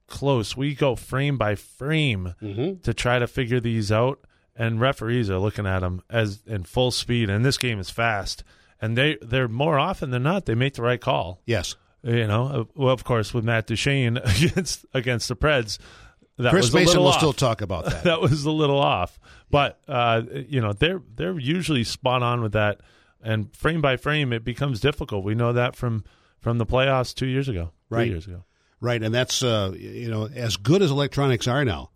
close we go frame by frame Mm-hmm. to try to figure these out, and referees are looking at them as in full speed. And this game is fast, and they they're more often than not they make the right call. Yes. You know, uh, well, of course, with Matt Duchene against against the Preds, that Chris was a Mason will off. still talk about that. that was a little off, but uh, you know they're they're usually spot on with that, and frame by frame it becomes difficult. We know that from from the playoffs two years ago, Right. years ago. Right, and that's uh, you know as good as electronics are now.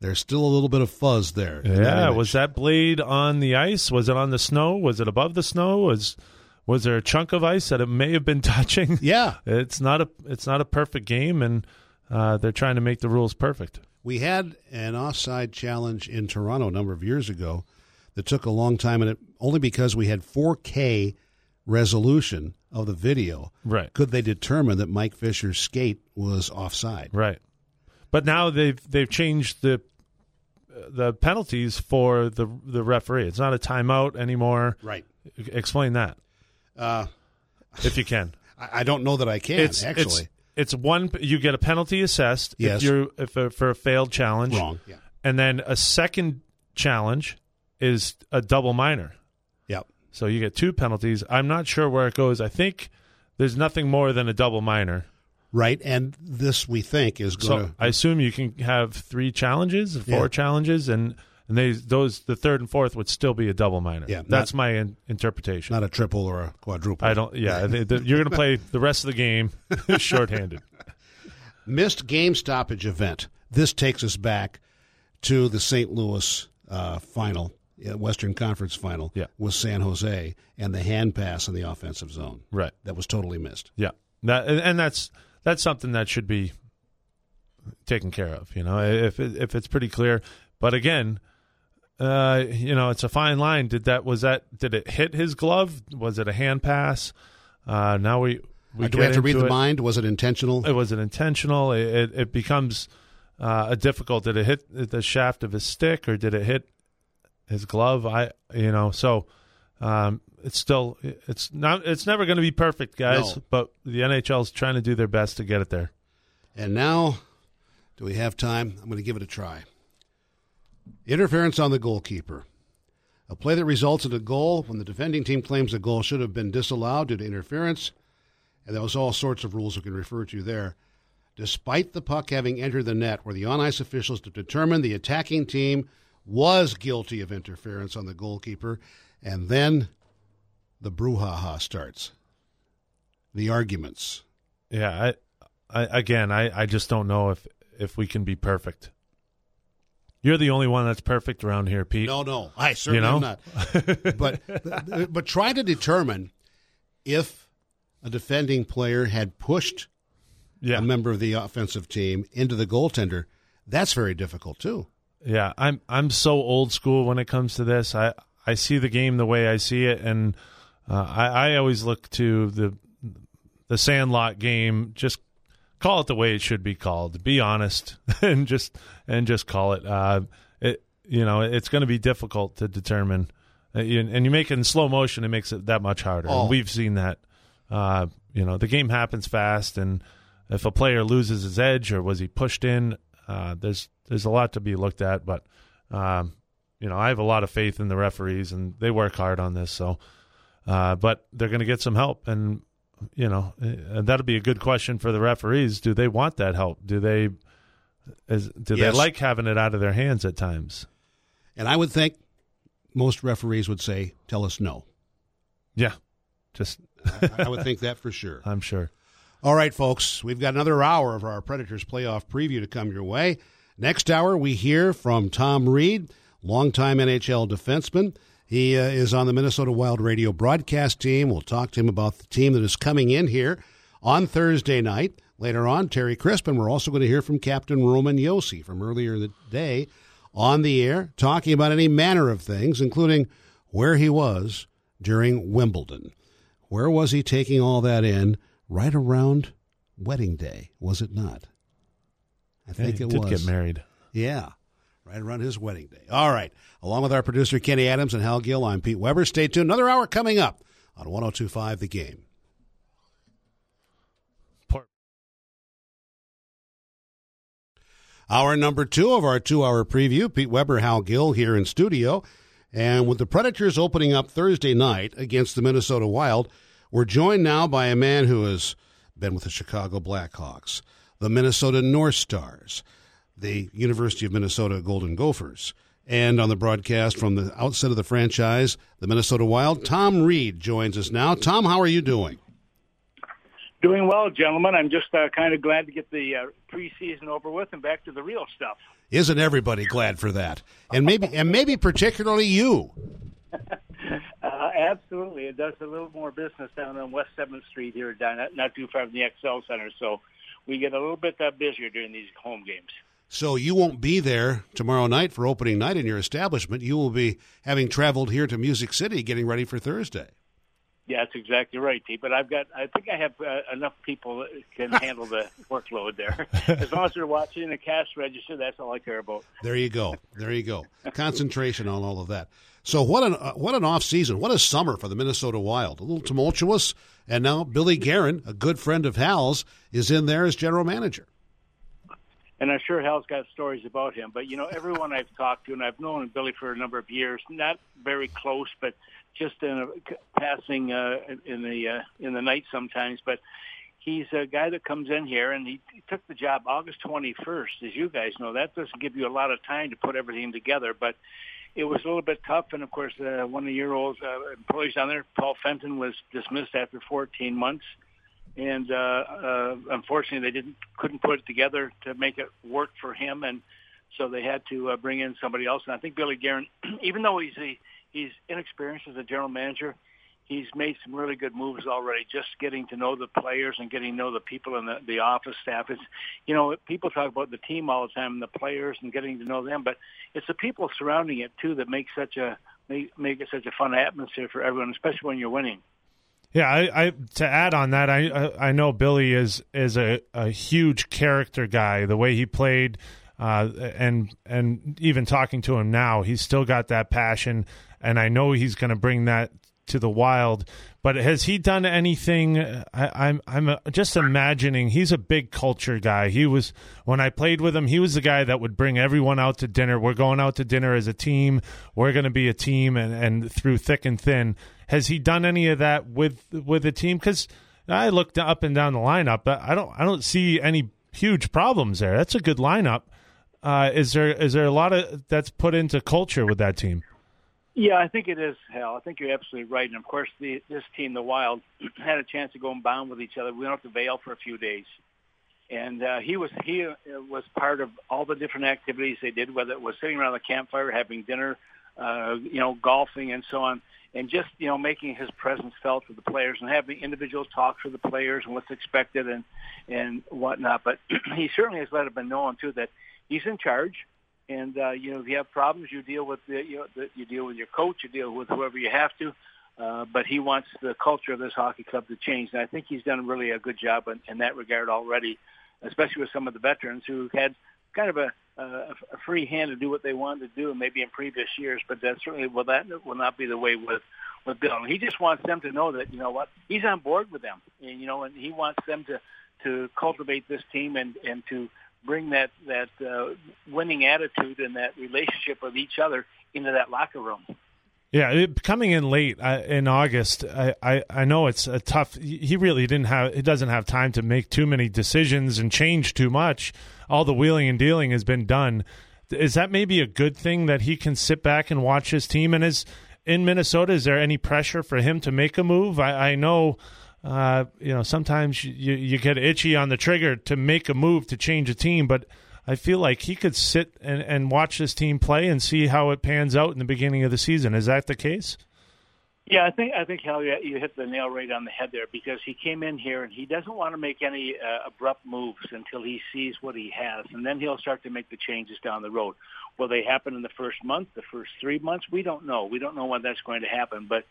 There's still a little bit of fuzz there. in that Yeah, was that blade on the ice? Was it on the snow? Was it above the snow? Was was there a chunk of ice that it may have been touching? Yeah, It's not a it's not a perfect game, and uh, they're trying to make the rules perfect. we had an offside challenge in Toronto a number of years ago that took a long time, and it only because we had 4K resolution of the video Right. could they determine that Mike Fisher's skate was offside. Right. But now they've they've changed the the penalties for the the referee. It's not a timeout anymore. Right. Explain that Uh, if you can. I, I don't know that I can it's actually. it's it's one you get a penalty assessed Yes. if you're if uh, for a failed challenge. Wrong. Yeah. And then a second challenge is a double minor. Yep. So you get two penalties. I'm not sure where it goes. I think there's nothing more than a double minor. Right, and this we think is going So I assume you can have three challenges, four Yeah. challenges, and and they those the third and fourth would still be a double minor. Yeah, that's not- my in, interpretation. not a triple or a quadruple. I don't. Yeah, they- they- you're going to play the rest of the game shorthanded. missed game stoppage event. This takes us back to the St. Louis uh, final, Western Conference final, Yeah. with San Jose and the hand pass in the offensive zone. Right. That was totally missed. Yeah. That and and that's that's something that should be taken care of. You know, if if it's pretty clear. But again, uh, you know, it's a fine line. Did that was that did it hit his glove? Was it a hand pass? Uh, now we we do we have to read into the mind? Was it intentional? It was it intentional? It, it, it becomes uh, a difficult. Did it hit the shaft of his stick or did it hit his glove? I you know so um, it's still it's not it's never going to be perfect, guys. No. But the NHL is trying to do their best to get it there. And now, do we have time? I'm going to give it a try. Interference on the goalkeeper. A play that results in a goal when the defending team claims the goal should have been disallowed due to interference. And there was all sorts of rules we can refer to there. Despite the puck having entered the net, where the on ice officials determined the attacking team was guilty of interference on the goalkeeper, and then the brouhaha starts. The arguments. Yeah, I, I again, I, I just don't know if if we can be perfect. You're the only one that's perfect around here, Pete. No, no, I certainly know? am not. but but try to determine if a defending player had pushed Yeah, a member of the offensive team into the goaltender. That's very difficult too. Yeah, I'm I'm so old school when it comes to this. I I see the game the way I see it, and uh, I I always look to the the Sandlot game. Just call it the way it should be called. Be honest and just and just call it. Uh, it you know it's going to be difficult to determine, uh, you, and you make it in slow motion. It makes it that much harder. Oh. And we've seen that. Uh, you know the game happens fast, and if a player loses his edge or was he pushed in, uh, there's there's a lot to be looked at. But um, you know I have a lot of faith in the referees, and they work hard on this. So, uh, but they're going to get some help, and you know and that'll be a good question for the referees. Do they want that help? Do they is, do Yes. they like having it out of their hands at times? And I would think most referees would say, "Tell us no." Yeah, just I, I would think that for sure. I'm sure. All right, folks, we've got another hour of our Predators playoff preview to come your way. Next hour, we hear from Tom Reid, longtime NHL defenseman. He uh, is on the Minnesota Wild radio broadcast team. We'll talk to him about the team that is coming in here on Thursday night. Later on, Terry Crispin. We're also going to hear from Captain Roman Josi from earlier in the day on the air, talking about any manner of things, including where he was during Wimbledon. Where was he taking all that in? Right around wedding day, was it not? I think he it did was. get married. Yeah, right around his wedding day. All right. Along with our producer, Kenny Adams and Hal Gill, I'm Pete Weber. Stay tuned. Another hour coming up on 1025 The Game. Hour number two of our two hour preview. Pete Weber, Hal Gill here in studio. And with the Predators opening up Thursday night against the Minnesota Wild, we're joined now by a man who has been with the Chicago Blackhawks, the Minnesota North Stars, the University of Minnesota Golden Gophers, and on the broadcast from the outset of the franchise, the Minnesota Wild, Tom Reid joins us now. Tom, how are you doing? Doing well, gentlemen. I'm just uh, kind of glad to get the uh, preseason over with and back to the real stuff. Isn't everybody glad for that? And maybe and maybe particularly you. Uh, absolutely, it does a little more business down on West Seventh Street here, down not, not too far from the Xcel Center. So we get a little bit uh, busier during these home games. So you won't be there tomorrow night for opening night in your establishment. You will be having traveled here to Music City getting ready for Thursday. Yeah, that's exactly right, T. But I've got, I think I have uh, enough people that can handle the workload there. As long as they're watching the cash register, that's all I care about. There you go. There you go. Concentration on all of that. So what an uh, what an off season. What a summer for the Minnesota Wild. A little tumultuous, and now Billy Guerin, a good friend of Hal's, is in there as general manager. And I'm sure Hal's got stories about him. But, you know, everyone I've talked to, and I've known Billy for a number of years, not very close, but just in a passing uh, in the uh, in the night sometimes. But he's a guy that comes in here, and he, he took the job August 21st, as you guys know. That doesn't give you a lot of time to put everything together, but it was a little bit tough. And of course, uh, one of your old uh, employees down there, Paul Fenton, was dismissed after 14 months and uh, uh, unfortunately, they didn't couldn't put it together to make it work for him, and so they had to uh, bring in somebody else. And I think Billy Guerin, even though he's a, he's inexperienced as a general manager, he's made some really good moves already. Just getting to know the players and getting to know the people in the, the office staff. It's you know people talk about the team all the time and the players and getting to know them, but it's the people surrounding it too that make such a make, make it such a fun atmosphere for everyone, especially when you're winning. Yeah, I, I, to add on that, I I know Billy is is a, a huge character guy. The way he played, uh, and and even talking to him now, he's still got that passion, and I know he's going to bring that to the Wild. But has he done anything? I, am I'm, I'm just imagining he's a big culture guy. He was when I played with him. He was the guy that would bring everyone out to dinner. We're going out to dinner as a team. We're going to be a team, and and through thick and thin. Has he done any of that with with the team? Because I looked up and down the lineup. I don't I don't see any huge problems there. That's a good lineup. Uh, is there is there a lot of that's put into culture with that team? Yeah, I think it is, Hal. I think you're absolutely right. And of course, the, this team, the Wild, had a chance to go and bond with each other. We went up to Vail for a few days, and uh, he was he uh, was part of all the different activities they did, whether it was sitting around the campfire, having dinner, uh, you know, golfing, and so on, and just you know making his presence felt with the players and having individual talks with the players and what's expected and and whatnot. But he certainly has let it be known too that he's in charge and uh, you know, if you have problems, you deal with the, you know, the, you deal with your coach, you deal with whoever you have to. Uh, but he wants the culture of this hockey club to change, and I think he's done really a good job in, in that regard already, especially with some of the veterans who had kind of a, a, a free hand to do what they wanted to do, maybe in previous years. But that certainly will that will not be the way with with Bill. He just wants them to know that you know what he's on board with them, and you know, and he wants them to to cultivate this team and and to bring that that uh, winning attitude and that relationship with each other into that locker room. Yeah, it, coming in late uh, in August, I, I, I know it's a tough. He really didn't have. He doesn't have time to make too many decisions and change too much. All the wheeling and dealing has been done. Is that maybe a good thing that he can sit back and watch his team? And is in Minnesota, is there any pressure for him to make a move? I, I know uh, you know, sometimes you, you get itchy on the trigger to make a move to change a team, but I feel like he could sit and, and watch this team play and see how it pans out in the beginning of the season. Is that the case? Yeah, I think I think Hal, you hit the nail right on the head there because he came in here and he doesn't want to make any uh, abrupt moves until he sees what he has, and then he'll start to make the changes down the road. Will they happen in the first month, the first three months? We don't know. We don't know when that's going to happen, but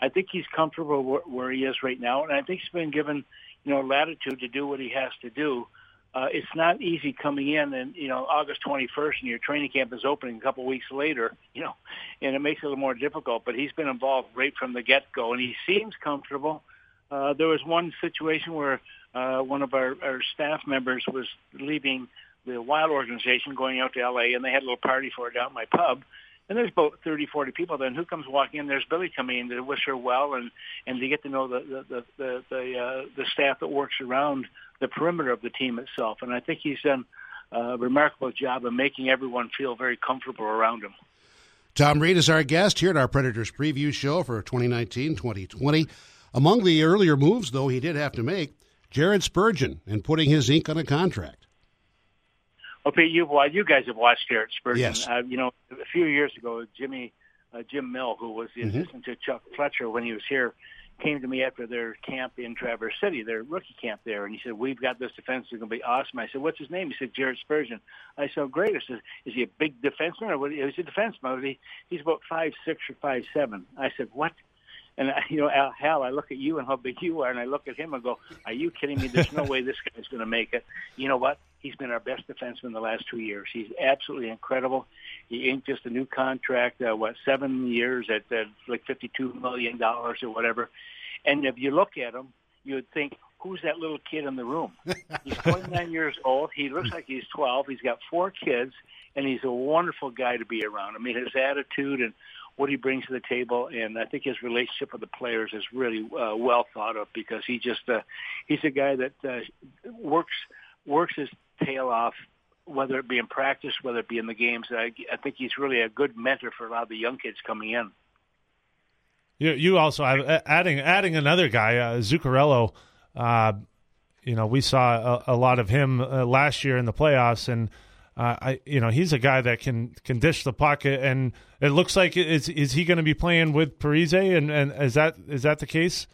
I think he's comfortable where, where he is right now, and I think he's been given, you know, latitude to do what he has to do. Uh, it's not easy coming in and you know August 21st and your training camp is opening a couple weeks later, you know, and it makes it a little more difficult. But he's been involved right from the get-go, and he seems comfortable. Uh, there was one situation where uh, one of our, our staff members was leaving the Wild organization, going out to LA, and they had a little party for it down at my pub. And there's about 30, 40 people. Then who comes walking in? There's Billy coming in to wish her well and and to get to know the the the the, uh, the staff that works around the perimeter of the team itself. And I think he's done a remarkable job of making everyone feel very comfortable around him. Tom Reid is our guest here at our Predators preview show for 2019-2020. Among the earlier moves, though, he did have to make Jared Spurgeon and putting his ink on a contract. Okay, you you guys have watched Jared Spurgeon. Yes. Uh, you know, a few years ago, Jimmy uh, Jim Mill, who was the mm-hmm. assistant to Chuck Fletcher when he was here, came to me after their camp in Traverse City, their rookie camp there, and he said, "We've got this defense; it's going to be awesome." I said, "What's his name?" He said, "Jared Spurgeon." I said, "Great." I said, "Is he a big defenseman or what? Is he a defenseman? He, he's about five six or five seven. I said, "What?" And you know, Al, Hal, I look at you and how big you are, and I look at him and go, "Are you kidding me? There's no way this guy's going to make it." You know what? He's been our best defenseman the last two years. He's absolutely incredible. He inked just a new contract, uh, what seven years at uh, like fifty-two million dollars or whatever. And if you look at him, you would think, "Who's that little kid in the room?" he's 29 years old. He looks like he's 12. He's got four kids, and he's a wonderful guy to be around. I mean, his attitude and what he brings to the table, and I think his relationship with the players is really uh, well thought of because he just uh, he's a guy that uh, works works his tail off, whether it be in practice, whether it be in the games. I, I think he's really a good mentor for a lot of the young kids coming in. You you also adding adding another guy, uh, Zuccarello. Uh, you know, we saw a, a lot of him uh, last year in the playoffs, and uh, I, you know, he's a guy that can can dish the puck, and it looks like is is he going to be playing with Parise, and and is that is that the case?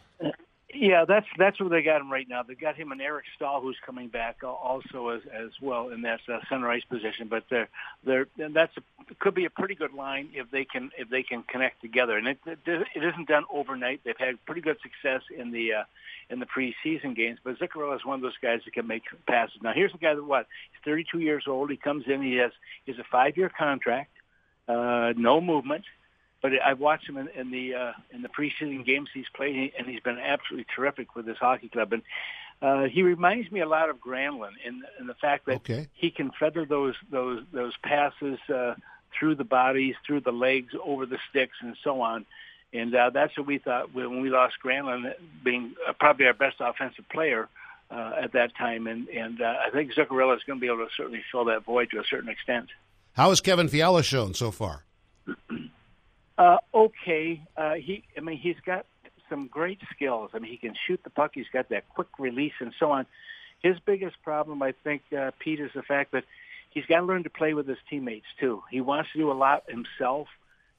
Yeah, that's that's where they got him right now. They got him and Eric Staal, who's coming back also as as well in that uh, center ice position. But they're they're that's a, could be a pretty good line if they can if they can connect together. And it it, it isn't done overnight. They've had pretty good success in the uh, in the preseason games. But Zuccarello is one of those guys that can make passes. Now here's a guy that what he's 32 years old. He comes in. He has he's a five year contract, uh, no movement. But I've watched him in, in the uh, in the preseason games he's played, and he's been absolutely terrific with this hockey club. And uh, he reminds me a lot of Granlund in, in the fact that Okay. he can feather those those those passes uh, through the bodies, through the legs, over the sticks, and so on. And uh, that's what we thought when we lost Granlund, being uh, probably our best offensive player uh, at that time. And and uh, I think Zuccarello is going to be able to certainly fill that void to a certain extent. How has Kevin Fiala shown so far? Uh, okay. Uh, he, I mean, he's got some great skills. I mean, he can shoot the puck. He's got that quick release and so on. His biggest problem, I think, uh, Pete, is the fact that he's got to learn to play with his teammates too. He wants to do a lot himself,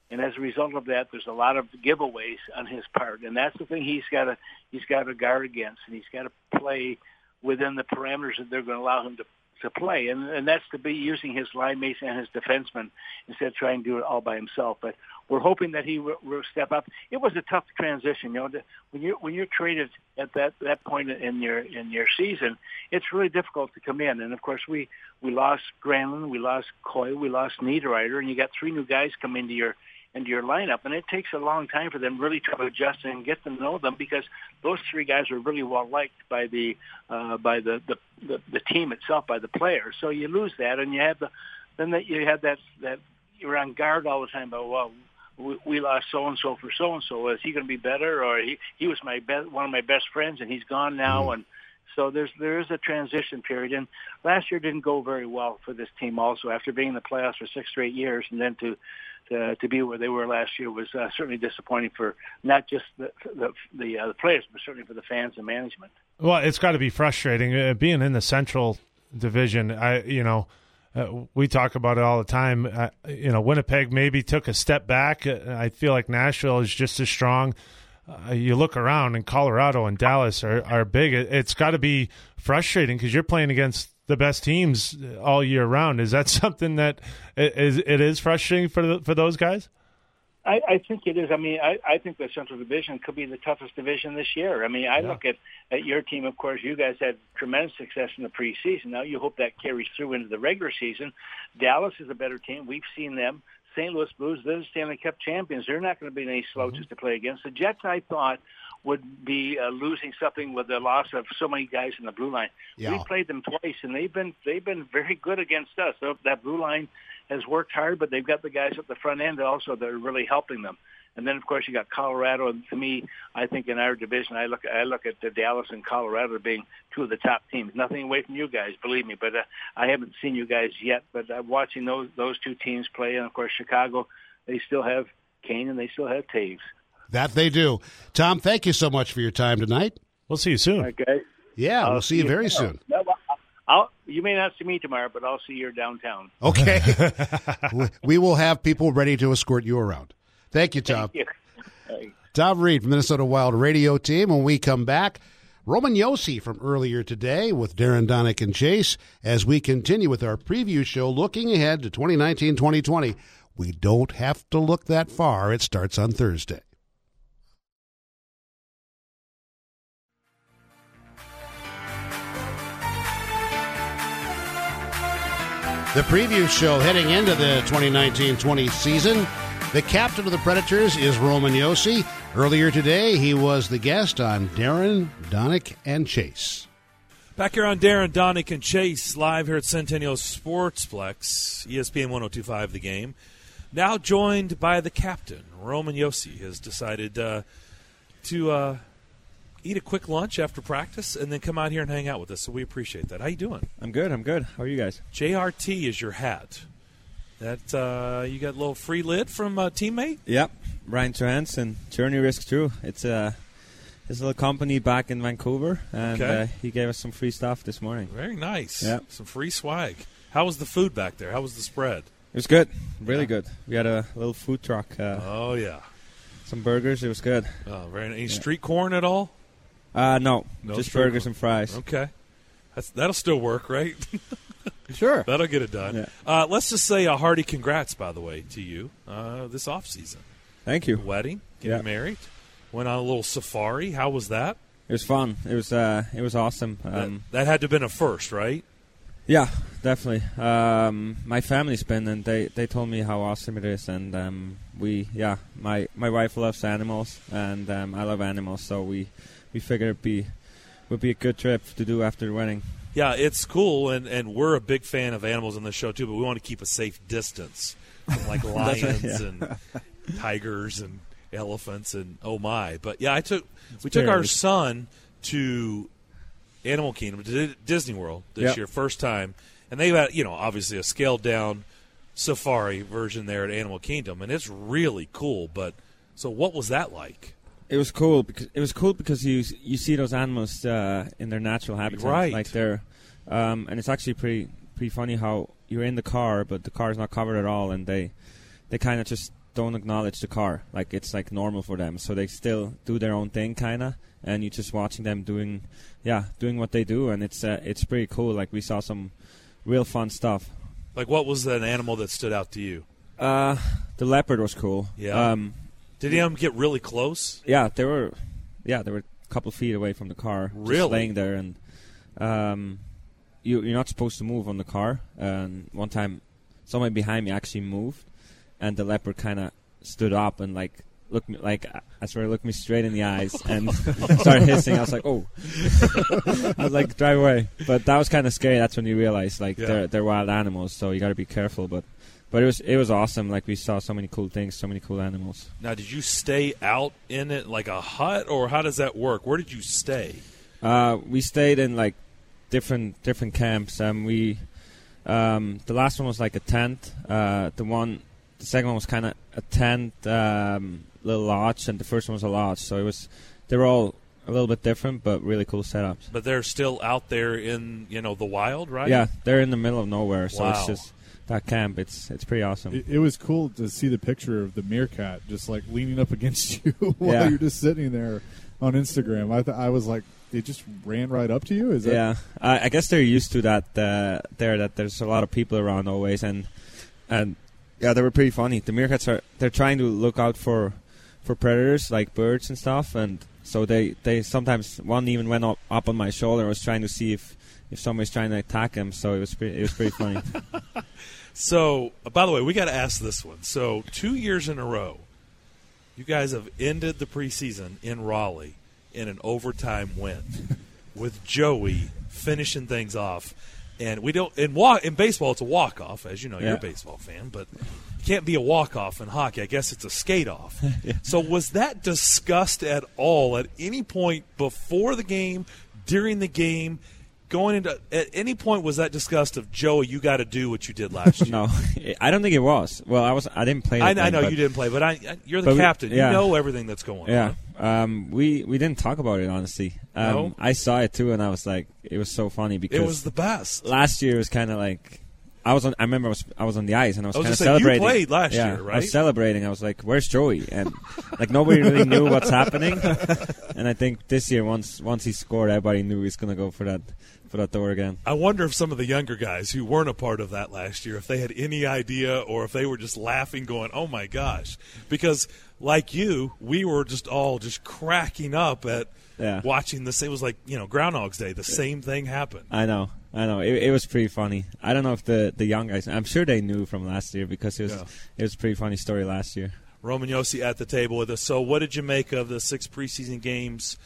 and as a result of that, there's a lot of giveaways on his part, and that's the thing he's got to he's got to guard against, and he's got to play within the parameters that they're going to allow him to to play, and and that's to be using his line mates and his defensemen instead of trying to do it all by himself. But we're hoping that he will, step up. It was a tough transition, you know. to- When you when you're traded at that that point in your in your season, it's really difficult to come in. And of course, we we lost Granlund, we lost Coyle, we lost Niederreiter, and you got three new guys come into your into your lineup, and it takes a long time for them really to adjust and get to know them because those three guys were really well liked by the uh, by the, the the the team itself, by the players. So you lose that, and you have the then that you have that that you're on guard all the time about well. We, we lost so and so for so and so. Is he going to be better, or he he was my best one of my best friends, and he's gone now, and so there's there is a transition period. And last year didn't go very well for this team. Also, after being in the playoffs for six or eight years, and then to to, to be where they were last year was uh, certainly disappointing for not just the the the, uh, the players, but certainly for the fans and management. Well, it's got to be frustrating uh, being in the Central Division. I, you know, uh, we talk about it all the time. Uh, you know, Winnipeg maybe took a step back. Uh, I feel like Nashville is just as strong. Uh, you look around, and Colorado and Dallas are are big. It's got to be frustrating because you're playing against the best teams all year round. Is that something that is it is frustrating for the, for those guys? I, I think it is. I mean, I, I think the Central Division could be the toughest division this year. I mean, I look at, at your team. Of course, you guys had tremendous success in the preseason. Now you hope that carries through into the regular season. Dallas is a better team. We've seen them. St. Louis Blues, they're the Stanley Cup champions. They're not going to be any slouches mm-hmm. to play against. The Jets, I thought, would be uh, losing something with the loss of so many guys in the blue line. Yeah. We played them twice, and they've been they've been very good against us. So that blue line has worked hard, but they've got the guys at the front end also that are really helping them. And then, of course, you got Colorado. And to me, I think in our division, I look I look at the Dallas and Colorado being two of the top teams. Nothing away from you guys, believe me. But uh, I haven't seen you guys yet. But uh, watching those those two teams play, and of course, Chicago, they still have Kane and they still have Toews. That they do. Tom, thank you so much for your time tonight. We'll see you soon. Okay. Yeah, I'll we'll see you very tomorrow. soon. I'll, you may not see me tomorrow, but I'll see you downtown. Okay. We- we will have people ready to escort you around. Thank you, Tom. Yeah. Hey. Tom Reid from Minnesota Wild radio team. When we come back, Roman Josi from earlier today with Darren Donick and Chase as we continue with our preview show looking ahead to 2019 2020. We don't have to look that far. It starts on Thursday. The preview show heading into the 2019 20 season. The captain of the Predators is Roman Josi. Earlier today, he was the guest on Darren, Donick, and Chase. Back here on Darren, Donick, and Chase, live here at Centennial Sportsplex, ESPN 1025 The Game. Now joined by the captain, Roman Josi, has decided uh, to uh, eat a quick lunch after practice and then come out here and hang out with us. So we appreciate that. How you doing? I'm good. I'm good. How are you guys? JRT is your hat. That uh, you got a little free lid from a teammate. Yep. Ryan Trance and Journey Risk too. It's a his little company back in Vancouver, and Okay. uh, he gave us some free stuff this morning. Very nice. Yeah. Some free swag. How was the food back there? How was the spread? It was good. Really Yeah. good. We had a little food truck, uh, Oh yeah. some burgers. It was good. Oh, very nice. Any street corn at all? Uh, no, No just strip burgers and fries. Okay, That's, that'll still work, right? Sure. that'll get it done. Yeah. Uh, let's just say a hearty congrats, by the way, to you uh, this off season. Thank you. Wedding, getting Yeah. married, went on a little safari. How was that? It was fun. It was uh, it was awesome. Um, that, that had to have been a first, right? Yeah, definitely. Um, my family's been, and they, they told me how awesome it is, and um, we yeah, my my wife loves animals, and um, I love animals, so we we figured it'd be would be a good trip to do after the wedding. Yeah, it's cool, and, and we're a big fan of animals on the show too. But we want to keep a safe distance from like lions yeah. and tigers and elephants and oh my. But yeah, I took we took our son to Animal Kingdom to Disney World this Yep. year, first time, and they've had you know obviously a scaled down safari version there at Animal Kingdom, and it's really cool. But so, what was that like? It was cool because it was cool because you you see those animals uh, in their natural habitat, Right. Like they're, um, and it's actually pretty pretty funny how you're in the car, but the car is not covered at all, and they they kind of just don't acknowledge the car, like it's like normal for them. So they still do their own thing, kind of, and you're just watching them doing, yeah, doing what they do, and it's uh, it's pretty cool. Like we saw some real fun stuff. Like, what was an animal that stood out to you? Uh, the leopard was cool. Yeah. Um, Did he um, get really close? Yeah, they were. Yeah, they were a couple feet away from the car, Really? just laying there, and um, you you're not supposed to move on the car. And one time, someone behind me actually moved, and the leopard kind of stood up and like looked me like I swear looked me straight in the eyes and started hissing. I was like, oh, I was like, drive away. But that was kind of scary. That's when you realize like Yeah. they're they're wild animals, so you got to be careful. But but it was it was awesome. Like we saw so many cool things, so many cool animals. Now, did you stay out in it like a hut, or how does that work? Where did you stay? Uh, we stayed in like different different camps. Um, we um, the last one was like a tent. Uh, the one, the second one was kind of a tent, um, little lodge, and the first one was a lodge. So it was they were all a little bit different, but really cool setups. But they're still out there in you know the wild, right? Yeah, they're in the middle of nowhere, so Wow. it's just that camp. It's it's pretty awesome. It, it was cool to see the picture of the meerkat just like leaning up against you while Yeah. you're just sitting there on Instagram. I th- I was like, it just ran right up to you. Is that yeah, I, I guess they're used to that uh, there. That there's a lot of people around always, and and yeah, they were pretty funny. The meerkats are they're trying to look out for for predators like birds and stuff, and so they they sometimes one even went up, up on my shoulder I was trying to see if if somebody's trying to attack him. So it was pretty, it was pretty funny. So, uh, by the way, we got to ask this one. So, two years in a row, you guys have ended the preseason in Raleigh in an overtime win with Joey finishing things off. And we don't in walk in baseball it's a walk off, as you know, you're a baseball fan, but it can't be a walk off in hockey. I guess it's a skate off. So was that discussed at all at any point before the game, during the game, going into at any point was that discussed of Joey, you got to do what you did last year? no, I don't think it was. Well, I was I didn't play. I, that I know but- you didn't play, but I, I you're the But we- captain. yeah. You know everything that's going Yeah, on. um, we we didn't talk about it honestly. Um, No? I saw it too, and I was like, it was so funny because It was the best. last year was kind of like I was on. I remember I was, I was on the ice and I was, was kind of gonna you celebrating. played last yeah, year, I was celebrating. I was like, "Where's Joey?" And like nobody really knew what's happening. And I think this year, once once he scored, everybody knew he's gonna go for that for that door again. I wonder if some of the younger guys who weren't a part of that last year, if they had any idea or if they were just laughing, going, "Oh my gosh!" Because like you, we were just all just cracking up at Yeah. watching this. It was like you know Groundhog's Day. The same thing happened. I know, I know. It, it was pretty funny. I don't know if the the young guys. I'm sure they knew from last year because it was Yeah. it was a pretty funny story last year. Roman Josi at the table with us. So, what did you make of the six preseason games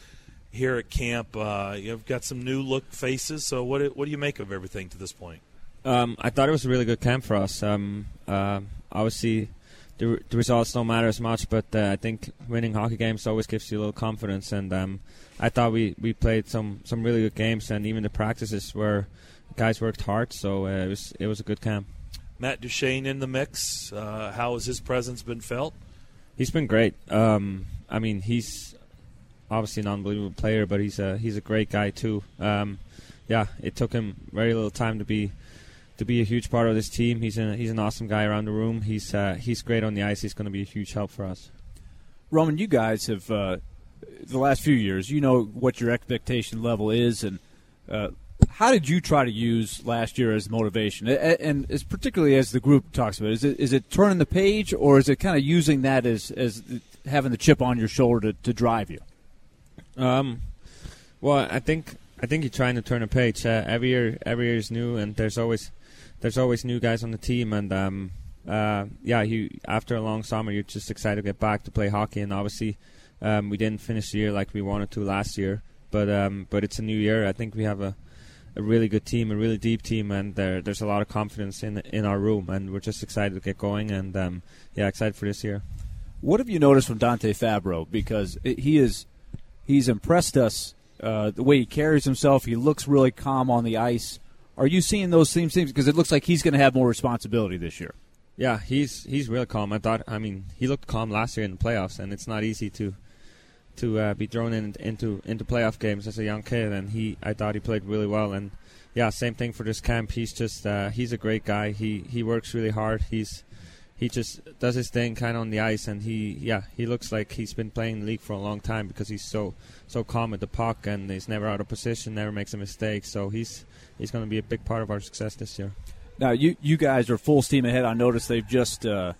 here at camp? Uh, you've got some new look faces. So, what do- what do you make of everything to this point? Um, I thought it was a really good camp for us. Um, uh, obviously, the, the results don't matter as much, but uh, I think winning hockey games always gives you a little confidence. And um, I thought we, we played some, some really good games, and even the practices where guys worked hard. So uh, it was it was a good camp. Matt Duchene in the mix. Uh, how has his presence been felt? He's been great. Um, I mean, he's obviously an unbelievable player, but he's a he's a great guy too. Um, yeah, it took him very little time to be to be a huge part of this team. He's a, he's an awesome guy around the room. He's uh, he's great on the ice. He's going to be a huge help for us. Roman, you guys have uh, the last few years. You know what your expectation level is, and uh, how did you try to use last year as motivation? And as particularly as the group talks about, is it is it turning the page, or is it kind of using that as as having the chip on your shoulder to, to drive you? Um, well, I think I think you're trying to turn a page. Uh, every year, every year is new, and there's always there's always new guys on the team, and um, uh, yeah, you after a long summer, you're just excited to get back to play hockey, and obviously, um, we didn't finish the year like we wanted to last year, but um, but it's a new year. I think we have a a really good team, a really deep team, and there, there's a lot of confidence in in our room, and we're just excited to get going, and um, yeah, excited for this year. What have you noticed from Dante Fabbro? Because he is he's impressed us uh, the way he carries himself. He looks really calm on the ice. Are you seeing those same things? Because it looks like he's going to have more responsibility this year. Yeah, he's he's real calm. I thought. I mean, he looked calm last year in the playoffs, and it's not easy to to uh, be thrown in, into into playoff games as a young kid. And he, I thought he played really well. And yeah, same thing for this camp. He's just uh, he's a great guy. He he works really hard. He's he just does his thing kind of on the ice, and he yeah he looks like he's been playing the league for a long time because he's so so calm at the puck and he's never out of position, never makes a mistake. So he's he's going to be a big part of our success this year. Now you you guys are full steam ahead. I noticed they've just uh,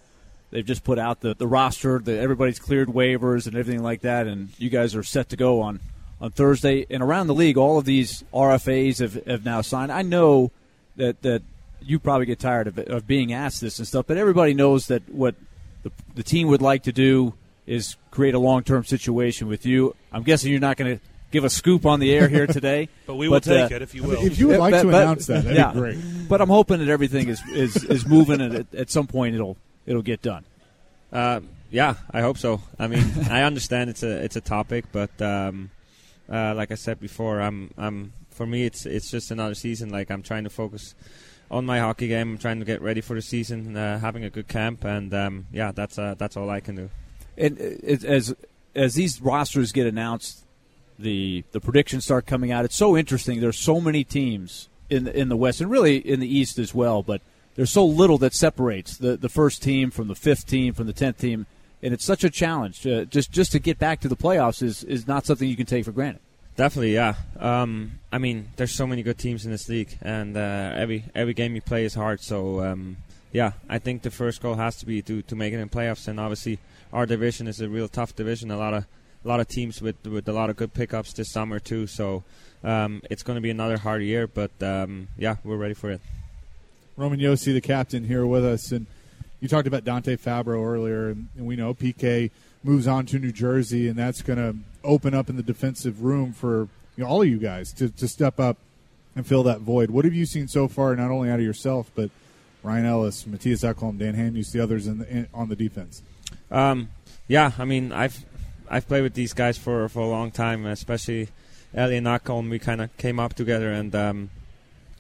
they've just put out the the roster. That everybody's cleared waivers and everything like that, and you guys are set to go on on Thursday. And around the league, all of these RFAs have, have now signed. I know that that you probably get tired of, of being asked this and stuff, but everybody knows that what the, the team would like to do is create a long term situation with you. I'm guessing you're not going to give a scoop on the air here today, but we will but, take uh, it if you will. if you would like but, to but, announce that, that'd yeah, be great. But I'm hoping that everything is is, is moving, and at, at some point it'll it'll get done. Uh, yeah, I hope so. I mean, I understand it's a it's a topic, but um, uh, like I said before, I'm I'm for me it's it's just another season. Like I'm trying to focus on my hockey game. I'm trying to get ready for the season, uh, having a good camp, and um, yeah, that's uh, that's all I can do. And uh, as as these rosters get announced, the the predictions start coming out. It's so interesting. There's so many teams in the, in the West and really in the East as well, but there's so little that separates the the first team from the fifth team from the tenth team, and it's such a challenge. Uh, just just to get back to the playoffs is is not something you can take for granted. Definitely, yeah. Um, I mean, there's so many good teams in this league, and uh, every every game you play is hard. So, um, yeah, I think the first goal has to be to to make it in playoffs. And obviously, our division is a real tough division. A lot of a lot of teams with with a lot of good pickups this summer too. So, um, it's going to be another hard year. But um, yeah, we're ready for it. Roman Josi, the captain, here with us, and you talked about Dante Fabbro earlier, and we know PK moves on to New Jersey, and that's going to open up in the defensive room for you know, all of you guys to, to step up and fill that void. What have you seen so far, not only out of yourself, but Ryan Ellis, Mattias Ekholm, Dan Hamhuis, the others in the, in, on the defense? Um, yeah, I mean, I've I've played with these guys for, for a long time, especially Ellie and Ekholm. We kind of came up together, and um,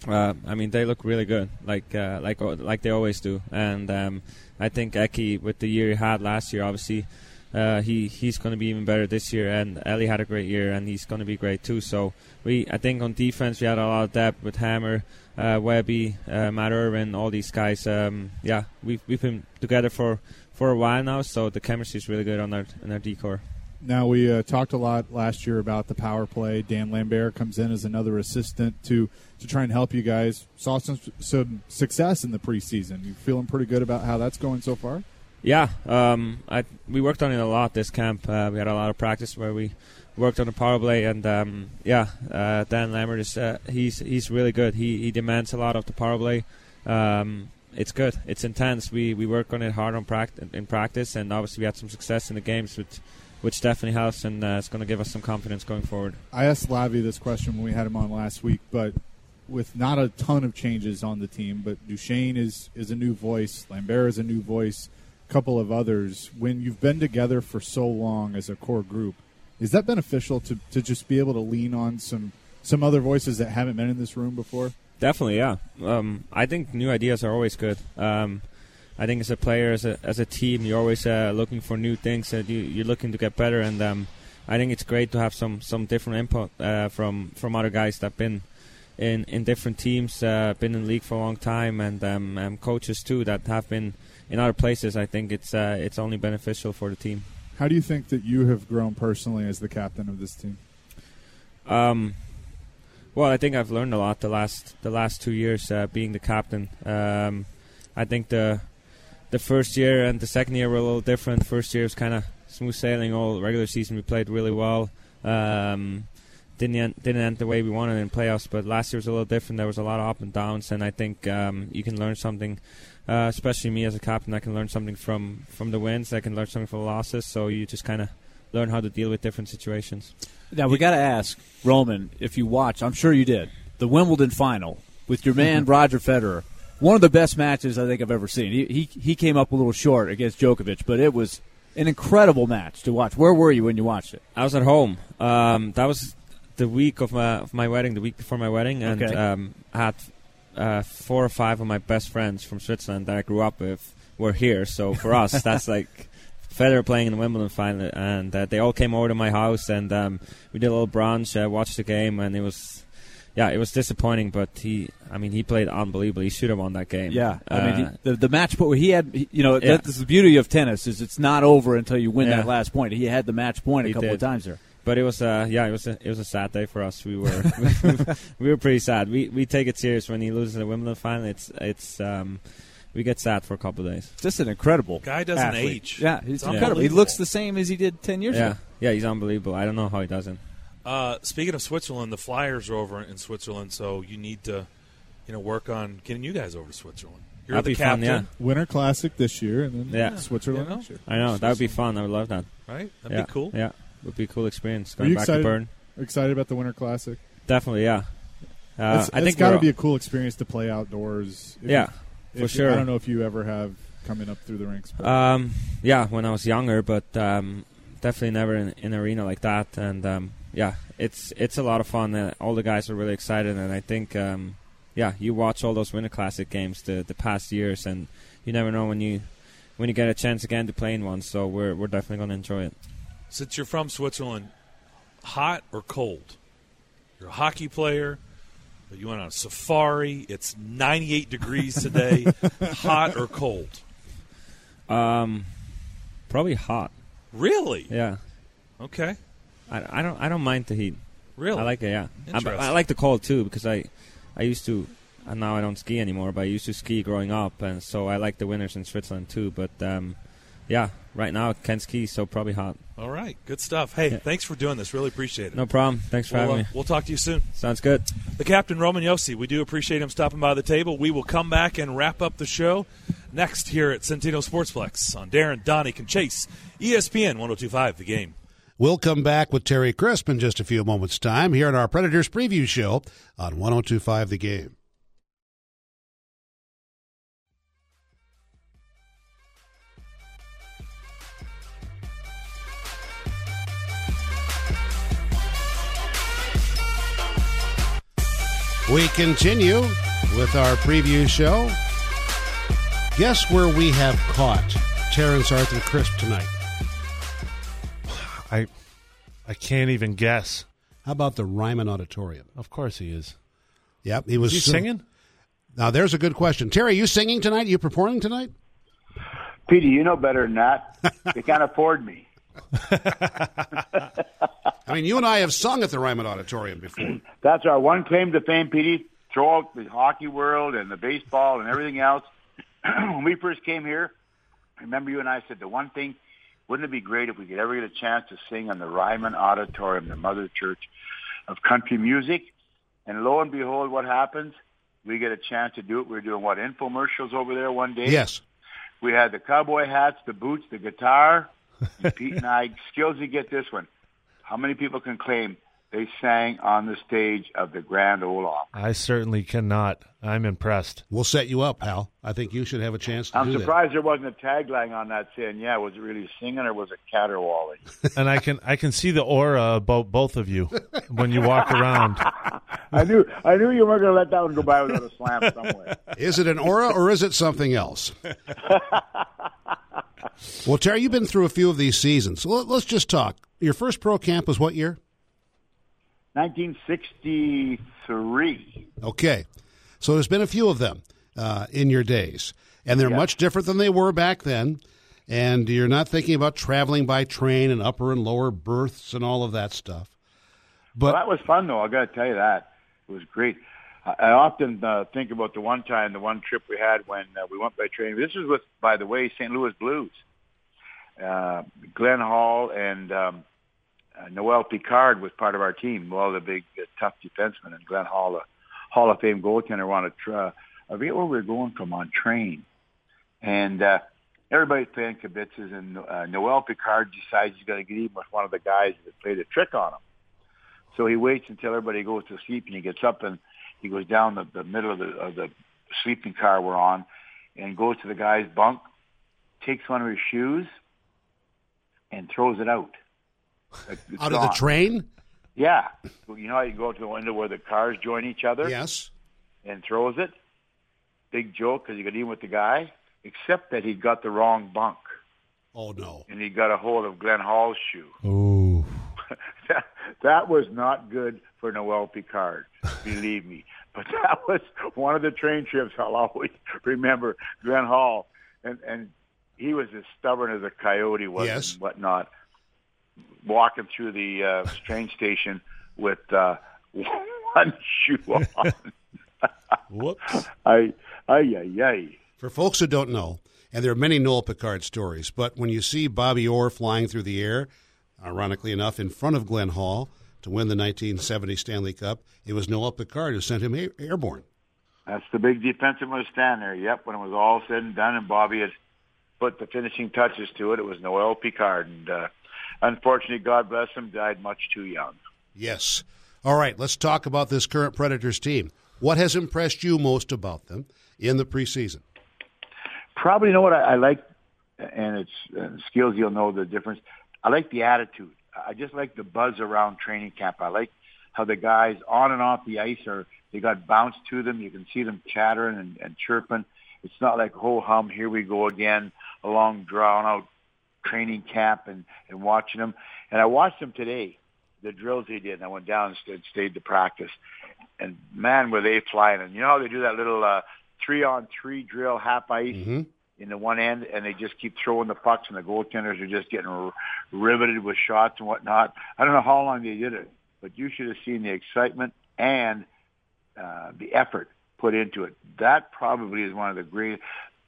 uh, I mean, they look really good, like uh, like like they always do. And um, I think Eki, with the year he had last year, obviously uh, he he's going to be even better this year. And Ellie had a great year, and he's going to be great too. So we, I think, on defense we had a lot of depth with Hammer, uh, Webby, uh, Matt Irwin, all these guys. Um, yeah, we've we've been together for for a while now, so the chemistry is really good on our on our decor. Now we uh, talked a lot last year about the power play. Dan Lambert comes in as another assistant to to try and help you guys. Saw some some success in the preseason. You feeling pretty good about how that's going so far? Yeah, um, I, we worked on it a lot this camp. Uh, we had a lot of practice where we worked on the power play, and um, yeah, uh, Dan Lambert is uh, he's he's really good. He he demands a lot of the power play. Um, it's good. It's intense. We we work on it hard on practice in practice, and obviously we had some success in the games, which which definitely helps, and uh, it's going to give us some confidence going forward. I asked Lavi this question when we had him on last week, but with not a ton of changes on the team, but Duchene is is a new voice, Lambert is a new voice couple of others, when you've been together for so long as a core group, is that beneficial to, to just be able to lean on some some other voices that haven't been in this room before? Definitely, yeah. Um, I think new ideas are always good. Um, I think as a player, as a as a team, you're always uh, looking for new things. That you, you're looking to get better, and um, I think it's great to have some some different input uh, from from other guys that've been in in different teams, uh, been in the league for a long time, and um, coaches too that have been in other places, I think it's uh, it's only beneficial for the team. How do you think that you have grown personally as the captain of this team? Um, well, I think I've learned a lot the last the last two years uh, being the captain. Um, I think the the first year and the second year were a little different. First year was kind of smooth sailing. All regular season we played really well. Um, didn't end, didn't end the way we wanted in playoffs, but last year was a little different. There was a lot of up and downs, and I think um, you can learn something. Uh, especially me as a captain, I can learn something from from the wins. I can learn something from the losses. So you just kind of learn how to deal with different situations. Now we got to ask Roman if you watch. I'm sure you did the Wimbledon final with your man Roger Federer. One of the best matches I think I've ever seen. He, he he came up a little short against Djokovic, but it was an incredible match to watch. Where were you when you watched it? I was at home. Um, that was the week of my of my wedding, the week before my wedding, and Okay. um, I had uh, four or five of my best friends from Switzerland that I grew up with were here. So for us, that's like Federer playing in the Wimbledon final, and uh, they all came over to my house, and um, we did a little brunch, uh, watched the game, and it was. Yeah, it was disappointing, but he, I mean, he played unbelievable. He should have won that game. Yeah, I Uh, mean he, the the match point he had, you know, Yeah. that's the beauty of tennis is it's not over until you win Yeah. that last point. He had the match point a He couple of times there. But it was uh yeah it was a it was a sad day for us. We were we were pretty sad. We we take it serious when he loses the Wimbledon final. It's it's um we get sad for a couple of days. Just an incredible Guy doesn't athlete. age. Yeah, he's It's incredible. He looks the same as he did ten years Yeah ago. yeah he's unbelievable. I don't know how he doesn't. Uh, speaking of Switzerland, the Flyers are over in Switzerland, so you need to, you know, work on getting you guys over to Switzerland. You're That'd the be fun, captain, Winter Classic this year, and then Yeah. Switzerland You know? next year. I know that would be fun. I would love that. right? That'd yeah, be cool. Yeah, would be a cool experience. Are Going you back excited? to Bern, Excited about the Winter Classic? definitely. Yeah, uh, it's I think got to be a cool experience to play outdoors. If yeah you- for if sure. I don't know if you ever have coming up through the rinks. But Um, yeah, when I was younger, but um, definitely never in, in an arena like that. And um, yeah, it's it's a lot of fun. Uh, all the guys are really excited, and I think um, yeah, you watch all those Winter Classic games the the past years, and you never know when you when you get a chance again to play in one. So we're we're definitely going to enjoy it. Since you're from Switzerland, hot or cold? You're a hockey player. But you went on a safari. It's 98 degrees today. hot or cold? Um, probably hot. Really? Yeah, Okay. I, I don't I don't mind the heat. Really? I like it. Yeah, I. I like the cold too because I I used to. And now I don't ski anymore, but I used to ski growing up, and so I like the winters in Switzerland too. But um, yeah, right now I can't ski, so probably hot. All right. Good stuff. Hey, Yeah. thanks for doing this. Really appreciate it. No problem. Thanks for We'll, having uh, me. we'll talk to you soon. Sounds good. The captain, Roman Josi. We do appreciate him stopping by the table. We will come back and wrap up the show next here at Centennial Sportsplex on Darren, Donnie, and Chase, ESPN 1025, the game. We'll come back with Terry Crisp in just a few moments' time here on our Predators preview show on 1025 The Game. We continue with our preview show. Guess where we have caught Terrence Arthur Crisp tonight? I I can't even guess. How about the Ryman Auditorium? Of course he is. Yep, he was Is he singing? Now there's a good question. Terry, you singing tonight? You performing tonight? Petey, you know better than that. they can't afford me. I mean, you and I have sung at the Ryman Auditorium before. That's our one claim to fame, Petey. Throw out the hockey world and the baseball and everything else. when we first came here, remember you and I said the one thing, wouldn't it be great if we could ever get a chance to sing on the Ryman Auditorium, the mother church of country music? And lo and behold, what happens? We get a chance to do it. We're doing what infomercials over there one day. Yes. We had the cowboy hats, the boots, the guitar. And Pete and I, skills you get this one. How many people can claim they sang on the stage of the Grand Ole Opry? I certainly cannot. I'm impressed. We'll set you up, Hal. I think you should have a chance to I'm do surprised there wasn't a tagline on that saying, yeah, was it really singing or was it caterwauling? and I can I can see the aura about both of you when you walk around. I knew I knew you weren't going to let that one go by without a slam somewhere. Is it an aura or is it something else? well, Terry, you've been through a few of these seasons. So let- let's just talk. Your first pro camp was what year? 1963. Okay. So there's been a few of them uh, in your days, and they're Yeah. much different than they were back then. and you're not thinking about traveling by train and upper and lower berths and all of that stuff. But well, that was fun, though. I got to tell you that it was great. I, often uh, think about the one time, the one trip we had when uh, we went by train. This was with, by the way, St. Louis Blues. Uh, Glenn Hall and um, uh, Noel Picard was part of our team. Well, the big uh, tough defenseman, and Glenn Hall, a Hall of Fame goaltender, on a. Tra- I forget where we were going from on train, and uh, everybody's playing kibitzes, and uh, Noel Picard decides he's going to get even with one of the guys that played a trick on him. So he waits until everybody goes to sleep, and he gets up and he goes down the, the middle of the, of the sleeping car we're on, and goes to the guy's bunk, takes one of his shoes, and throws it out. It's out gone. of the train? Yeah. You know how you go to the window where the cars join each other? Yes. And throws it? Big joke because he got even with the guy, except that he got the wrong bunk. Oh, no. And he got a hold of Glenn Hall's shoe. Ooh. that, that was not good for Noel Picard, believe me. But that was one of the train trips I'll always remember. Glenn Hall, and, and he was as stubborn as a coyote was yes. and whatnot. Walking through the uh, train station with uh, one shoe on. Whoops! I, ay, ay, ay. For folks who don't know, and there are many Noel Picard stories, but when you see Bobby Orr flying through the air, ironically enough, in front of Glenn Hall to win the 1970 Stanley Cup, it was Noel Picard who sent him airborne. That's the big defensive was stand there. Yep, when it was all said and done, and Bobby had put the finishing touches to it. It was Noel Picard, and uh, unfortunately, God bless him, died much too young. Yes. All right, let's talk about this current Predators team. What has impressed you most about them in the preseason? Probably, you know what I, I like, and it's uh, skills. You'll know the difference. I like the attitude. I just like the buzz around training camp. I like how the guys on and off the ice are. They got bounce to them. You can see them chattering and, and chirping. It's not like ho hum. Here we go again a long drawn out training camp and, and watching them. And I watched them today, the drills they did. And I went down and stayed, stayed to practice. And man, were they flying. And you know how they do that little uh, three on three drill, half ice mm-hmm. In the one end, and they just keep throwing the pucks, and the goaltenders are just getting riveted with shots and whatnot. I don't know how long they did it, but you should have seen the excitement and uh, the effort put into it. That probably is one of the great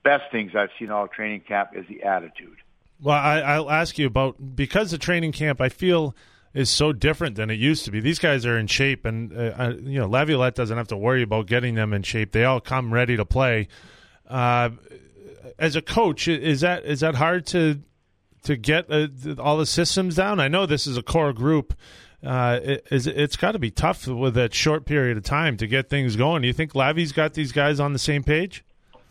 best things I've seen all training camp is the attitude. Well, I, I'll ask you about because the training camp I feel is so different than it used to be. These guys are in shape, and uh, you know Laviolette doesn't have to worry about getting them in shape. They all come ready to play. Uh, as a coach, is that is that hard to to get uh, all the systems down? I know this is a core group. Uh, it, it's, it's got to be tough with that short period of time to get things going. Do you think Lavi's got these guys on the same page?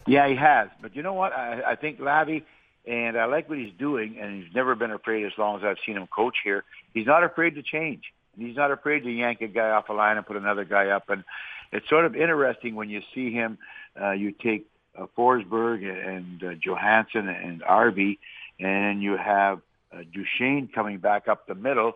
Yeah, he has. But you know what? I, I think Lavi, and I like what he's doing, and he's never been afraid as long as I've seen him coach here. He's not afraid to change. He's not afraid to yank a guy off a line and put another guy up. And it's sort of interesting when you see him. Uh, you take uh, Forsberg and uh, Johansson and Arby, and you have uh, Duchene coming back up the middle,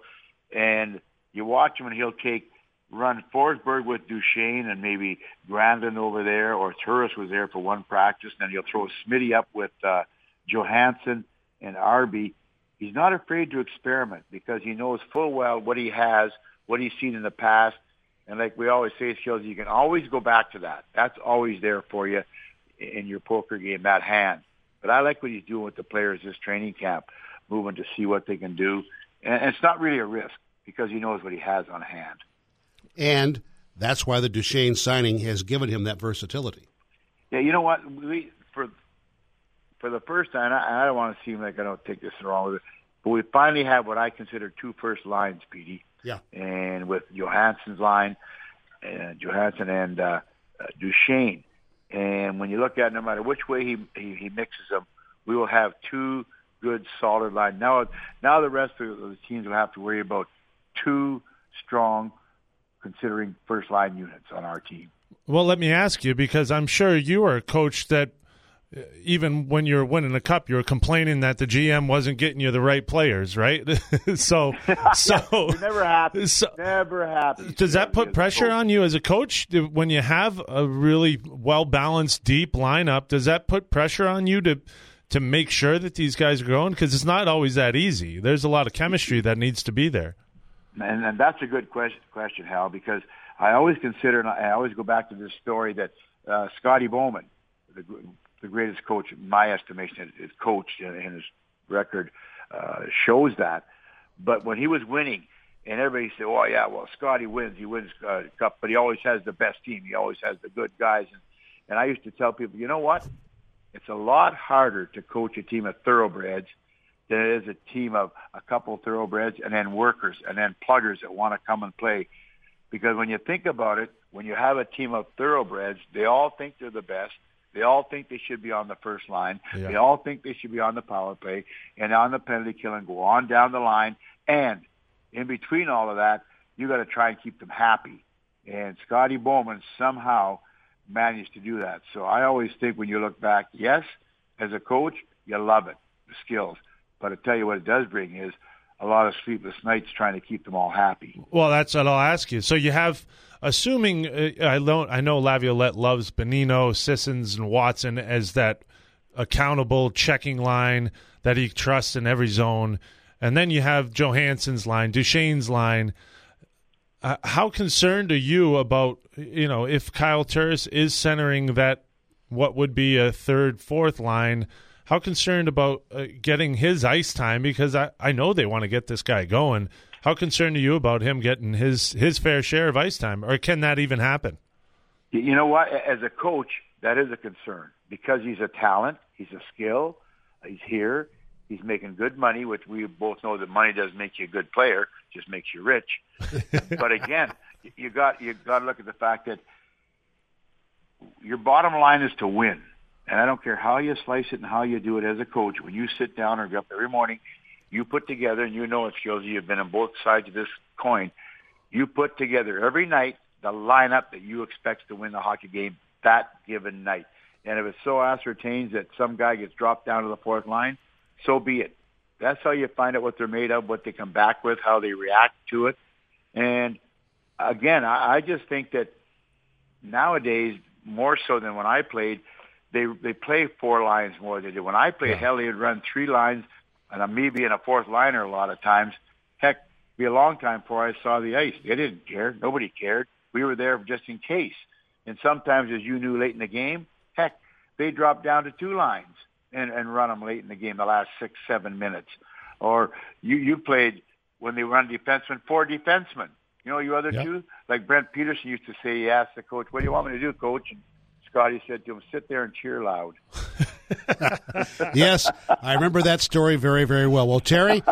and you watch him, and he'll take run Forsberg with Duchene and maybe Granlund over there, or Turris was there for one practice. Then he'll throw Smitty up with uh, Johansson and Arby. He's not afraid to experiment because he knows full well what he has, what he's seen in the past. And like we always say, skills, you can always go back to that. That's always there for you in your poker game, that hand. But I like what he's doing with the players this training camp, moving to see what they can do. And it's not really a risk because he knows what he has on hand. And that's why the Duchene signing has given him that versatility. Yeah, you know what? We for for the first time, I, I don't want to seem like I don't take this wrong with it, but we finally have what I consider two first lines, Petey. Yeah. And with Johansson's line, uh, Johansson and uh, uh, Duchene. And when you look at it, no matter which way he, he he mixes them, we will have two good solid line. Now, now the rest of the teams will have to worry about two strong considering first line units on our team. Well, let me ask you because I'm sure you are a coach that even when you're winning a cup, you're complaining that the GM wasn't getting you the right players, right? so, so never happy. So, never happy. Does that put pressure on you as a coach when you have a really well balanced, deep lineup? Does that put pressure on you to to make sure that these guys are going? Because it's not always that easy. There's a lot of chemistry that needs to be there. And, and that's a good question, question, Hal, because I always consider, and I always go back to this story that uh, Scotty Bowman, the, the greatest coach, my estimation, his coach and his record uh, shows that. But when he was winning, and everybody said, "Oh yeah, well Scotty wins. He wins uh, cup, but he always has the best team. He always has the good guys." And, and I used to tell people, you know what? It's a lot harder to coach a team of thoroughbreds than it is a team of a couple of thoroughbreds and then workers and then pluggers that want to come and play. Because when you think about it, when you have a team of thoroughbreds, they all think they're the best. They all think they should be on the first line. Yeah. They all think they should be on the power play and on the penalty kill and go on down the line. And in between all of that, you got to try and keep them happy. And Scotty Bowman somehow managed to do that. So I always think when you look back, yes, as a coach, you love it, the skills. But I tell you what it does bring is a lot of sleepless nights trying to keep them all happy. Well, that's what I'll ask you. So you have, assuming uh, I don't, I know Laviolette loves Bonino, Sissons, and Watson as that accountable checking line that he trusts in every zone, and then you have Johansson's line, Duchene's line. Uh, how concerned are you about you know if Kyle Turris is centering that what would be a third, fourth line? How concerned about uh, getting his ice time because I, I know they want to get this guy going. How concerned are you about him getting his his fair share of ice time, or can that even happen? You- You know what? As a coach, that is a concern because he's a talent, he's a skill, he's here, he's making good money, which we both know that money doesn't make you a good player, just makes you rich. but again, you got you got to look at the fact that your bottom line is to win. And I don't care how you slice it and how you do it as a coach. When you sit down or get up every morning, you put together, and you know it, Josie, you've been on both sides of this coin. You put together every night the lineup that you expect to win the hockey game that given night. And if it so ascertains that some guy gets dropped down to the fourth line, so be it. That's how you find out what they're made of, what they come back with, how they react to it. And again, I, I just think that nowadays, more so than when I played, they they play four lines more than they did. When I played, Yeah. hell, they'd run three lines, and I'm me being a fourth liner a lot of times. Heck, be a long time before I saw the ice. They didn't care. Nobody cared. We were there just in case. And sometimes, as you knew late in the game, heck, they dropped down to two lines and, and run them late in the game, the last six, seven minutes. Or you you played when they run defensemen, four defensemen. You know, you other Yep. two, like Brent Peterson used to say, he asked the coach, what do you want me to do, coach? And Scotty said to him, sit there and cheer loud. yes, I remember that story very, very well. Well, Terry,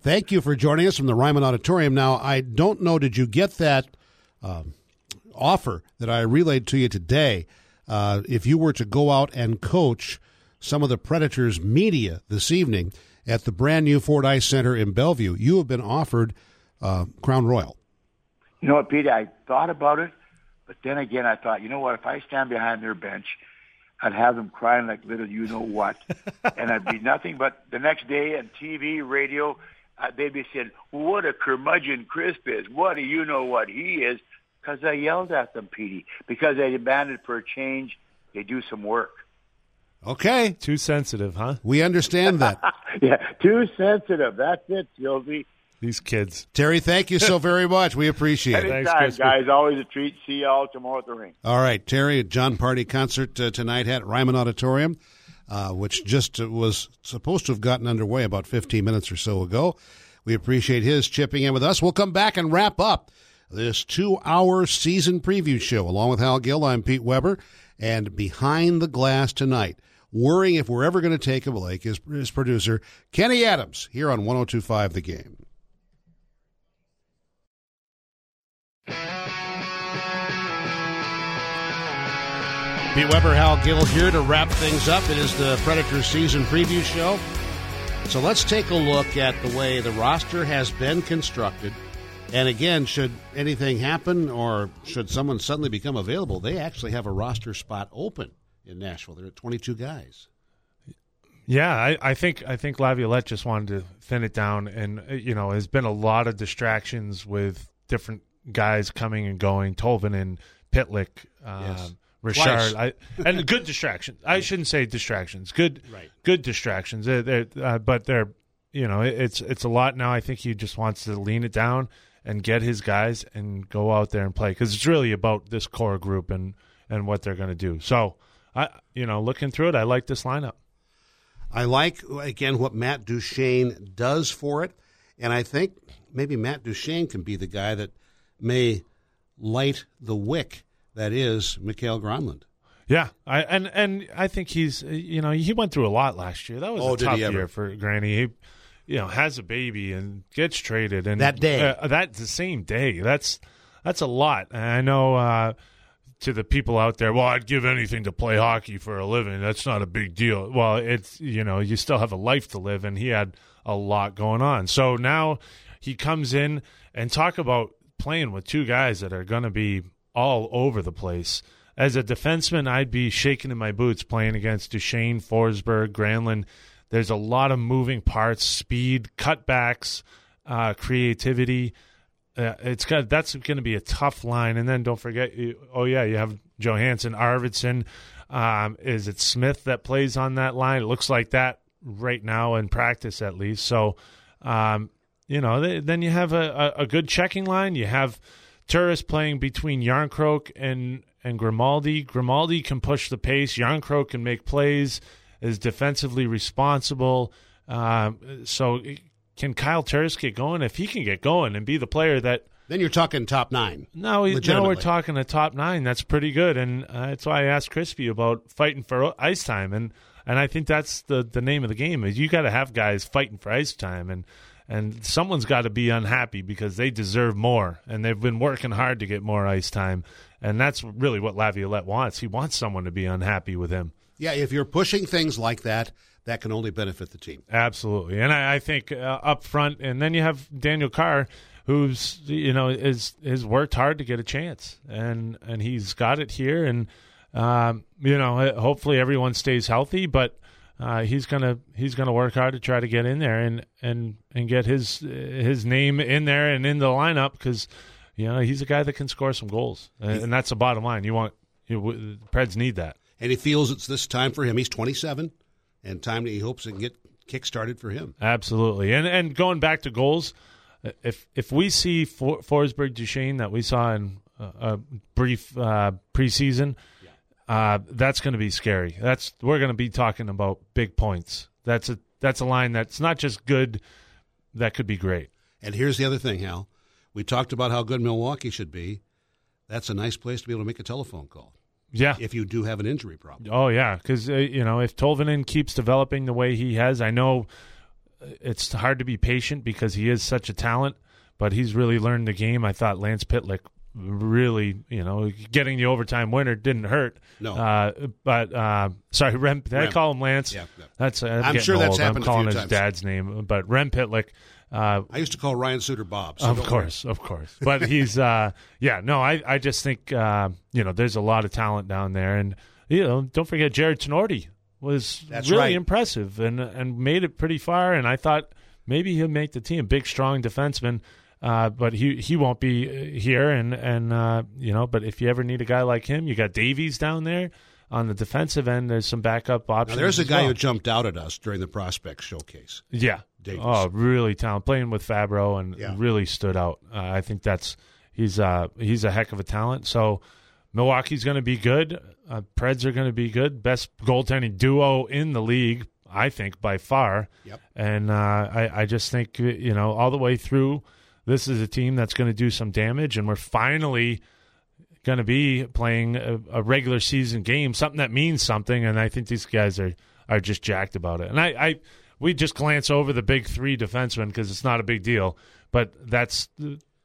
thank you for joining us from the Ryman Auditorium. Now, I don't know, did you get that um, offer that I relayed to you today? Uh, if you were to go out and coach some of the Predators media this evening at the brand new Ford Ice Center in Bellevue, you have been offered uh, Crown Royal. You know what, Pete? I thought about it, but then again, I thought, you know what? If I stand behind their bench, I'd have them crying like little you know what, and I'd be nothing but the next day on TV, radio, uh, they'd be saying, "What a curmudgeon Crisp is! What do you know what he is?" Because I yelled at them, Petey, because they demanded for a change. They do some work. Okay, Too sensitive, huh? we understand that. Yeah, too sensitive. That's it, Sylvie. These kids. Terry, thank you so very much. We appreciate it. Thanks, Anytime, Crispy. guys. Always a treat. See you all tomorrow at the ring. All right, Terry, a John Party concert uh, tonight at Ryman Auditorium, uh, which just uh, was supposed to have gotten underway about 15 minutes or so ago. We appreciate his chipping in with us. We'll come back and wrap up this two hour season preview show. Along with Hal Gill, I'm Pete Weber. And behind the glass tonight, worrying if we're ever going to take him Blake, is his producer, Kenny Adams, here on 1025 The Game. Pete Weber, Hal Gill here to wrap things up. It is the Predators season preview show. So let's take a look at the way the roster has been constructed. And again, should anything happen or should someone suddenly become available, they actually have a roster spot open in Nashville. They're at 22 guys. Yeah, I, I think I think Laviolette just wanted to thin it down, and uh, you know, there's been a lot of distractions with different guys coming and going. Tolvin and Pitlick, um, Yes. Richard, I, and good distractions. I shouldn't say distractions. Good, Right. good distractions. They're, they're, uh, but they're, you know, it's it's a lot now. I think he just wants to lean it down and get his guys and go out there and play because it's really about this core group and and what they're going to do. So, I, you know, looking through it, I like this lineup. I like again what Matt Duchene does for it, and I think maybe Matt Duchene can be the guy that may light the wick that is Mikael Granlund. Yeah, I and and I think he's you know he went through a lot last year. That was Oh, a tough year for Granny. He you know has a baby and gets traded and That day. uh, that's the same day. That's that's a lot. And I know uh, to the people out there, well, I'd give anything to play hockey for a living. That's not a big deal. Well, it's you know you still have a life to live, and he had a lot going on. So now he comes in and talk about playing with two guys that are going to be all over the place. As a defenseman, I'd be shaking in my boots playing against Duchene, Forsberg, Granlund. There's a lot of moving parts, speed, cutbacks, uh, creativity. Uh, it's got that's going to be a tough line. And then don't forget, oh yeah, you have Johansson, Arvidsson. Um, is it Smith that plays on that line? It looks like that right now in practice, at least. So, um, you know, th- then you have a, a, a good checking line. You have Turris playing between Jarnkrok and and Grimaldi. Grimaldi can push the pace. Jarnkrok can make plays. Is defensively responsible. Um, so can Kyle Turris get going? If he can get going and be the player that Then you're talking top nine. no, now we're talking a top nine. That's pretty good, and uh, that's why I asked Crispy about fighting for ice time, and and I think that's the the name of the game is you got to have guys fighting for ice time, and and someone's got to be unhappy because they deserve more, and they've been working hard to get more ice time, and that's really what Laviolette wants. He wants someone to be unhappy with him. Yeah, if you're pushing things like that, that can only benefit the team. Absolutely, and I, I think uh, up front, and then you have Daniel Carr, who's you know is has worked hard to get a chance, and and he's got it here, and um, you know hopefully everyone stays healthy, but uh, he's gonna he's gonna work hard to try to get in there and and and get his his name in there and in the lineup because you know he's a guy that can score some goals, and, and that's the bottom line. You want you, the Preds need that. And he feels it's this time for him. He's 27, and time he hopes it can get kick started for him. Absolutely, and and going back to goals, if if we see For, Forsberg Duchene that we saw in a, a brief uh, preseason, uh, that's going to be scary. That's we're going to be talking about big points. That's a that's a line that's not just good, that could be great. And here's the other thing, Hal. We talked about how good Milwaukee should be. That's a nice place to be able to make a telephone call Yeah. if you do have an injury problem. Oh yeah, because uh, you know if Tolvanen keeps developing the way he has, I know uh, it's hard to be patient because he is such a talent, but he's really learned the game. I thought Lance Pitlick really, you know, getting the overtime winner didn't hurt. No. uh, but uh, sorry, Rem. Did I call him Lance? Yeah, yeah. that's. Uh, I'm, getting sure that's old. happened I'm calling his times. dad's name, but Rem Pitlick. Uh, I used to call Ryan Suter Bob. so of course, of course. But he's, uh, yeah, no, I, I just think, uh, you know, there's a lot of talent down there, and you know, don't forget Jarred Tinordi was That's really right. impressive and and made it pretty far. And I thought maybe he'll make the team, big, strong defenseman. Uh, but he he won't be uh, here, and and uh, you know. But if you ever need a guy like him, you got Davies down there on the defensive end. There's some backup Now, options. there's a guy well. who jumped out at us during the prospect showcase. Yeah. Davies. Oh, really talented. Playing with Fabbro and Yeah. really stood out. Uh, I think that's he's uh he's a heck of a talent. So Milwaukee's going to be good. Uh, Preds are going to be good. Best goaltending duo in the league, I think, by far. Yep. And uh, I I just think you know all the way through, this is a team that's going to do some damage, and we're finally going to be playing a, a regular season game, something that means something, and I think these guys are are just jacked about it. And I, I we just glance over the big three defensemen because it's not a big deal, but that's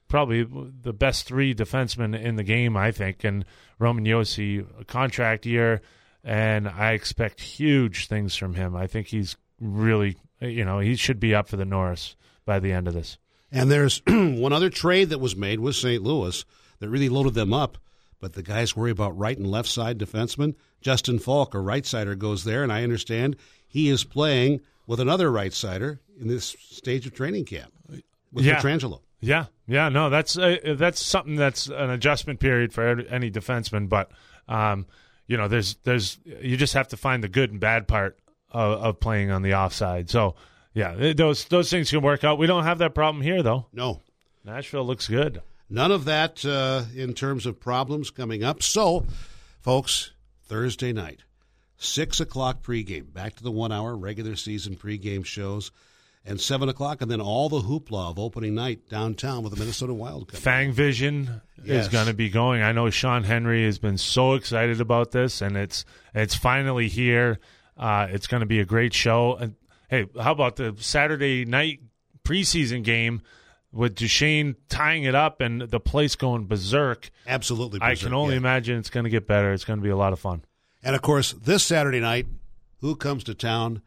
probably the best three defensemen in the game, I think. And Roman Josi, contract year, and I expect huge things from him. I think he's really, you know, he should be up for the Norris by the end of this. And there's one other trade that was made with St. Louis that really loaded them up. But the guys worry about right and left side defensemen. Justin Faulk, a right sider, goes there, and I understand he is playing with another right sider in this stage of training camp with Yeah. Pietrangelo. Yeah, yeah, no, that's uh, that's something that's an adjustment period for any defenseman. But um, you know, there's there's you just have to find the good and bad part of, of playing on the offside. So yeah, those those things can work out. We don't have that problem here though. No, Nashville looks good. None of that uh, in terms of problems coming up. So, folks, Thursday night, six o'clock pregame, back to the one hour regular season pregame shows, and seven o'clock, and then all the hoopla of opening night downtown with the Minnesota Wild. coming. Fang Vision Yes. is going to be going. I know Sean Henry has been so excited about this, and it's it's finally here. Uh, it's going to be a great show. Hey, how about the Saturday night preseason game with Duchene tying it up and the place going berserk? Absolutely, I can only yeah. imagine it's going to get better. It's going to be a lot of fun. And of course, this Saturday night, who comes to town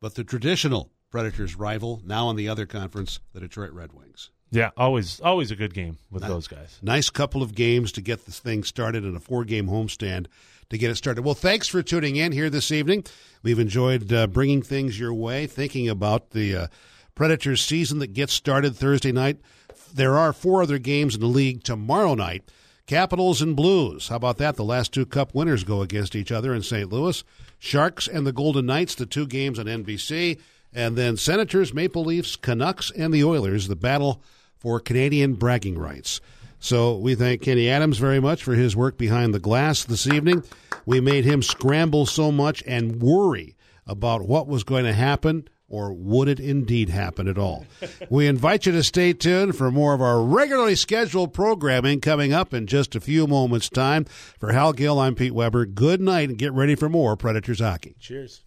but the traditional Predators rival, now in the other conference, the Detroit Red Wings. Yeah, always always a good game with those guys. Nice couple of games to get this thing started in a four game homestand to get it started. Well, thanks for tuning in here this evening. We've enjoyed uh, bringing things your way, thinking about the uh, Predators season that gets started Thursday night. There are four other games in the league tomorrow night. Capitals and Blues. How about that? The last two cup winners go against each other in St. Louis. Sharks and the Golden Knights, the two games on NBC. And then Senators, Maple Leafs, Canucks, and the Oilers, the battle for Canadian bragging rights. So we thank Kenny Adams very much for his work behind the glass this evening. We made him scramble so much and worry about what was going to happen or would it indeed happen at all. we invite you to stay tuned for more of our regularly scheduled programming coming up in just a few moments' time. For Hal Gill, I'm Pete Weber. Good night and get ready for more Predators hockey. Cheers.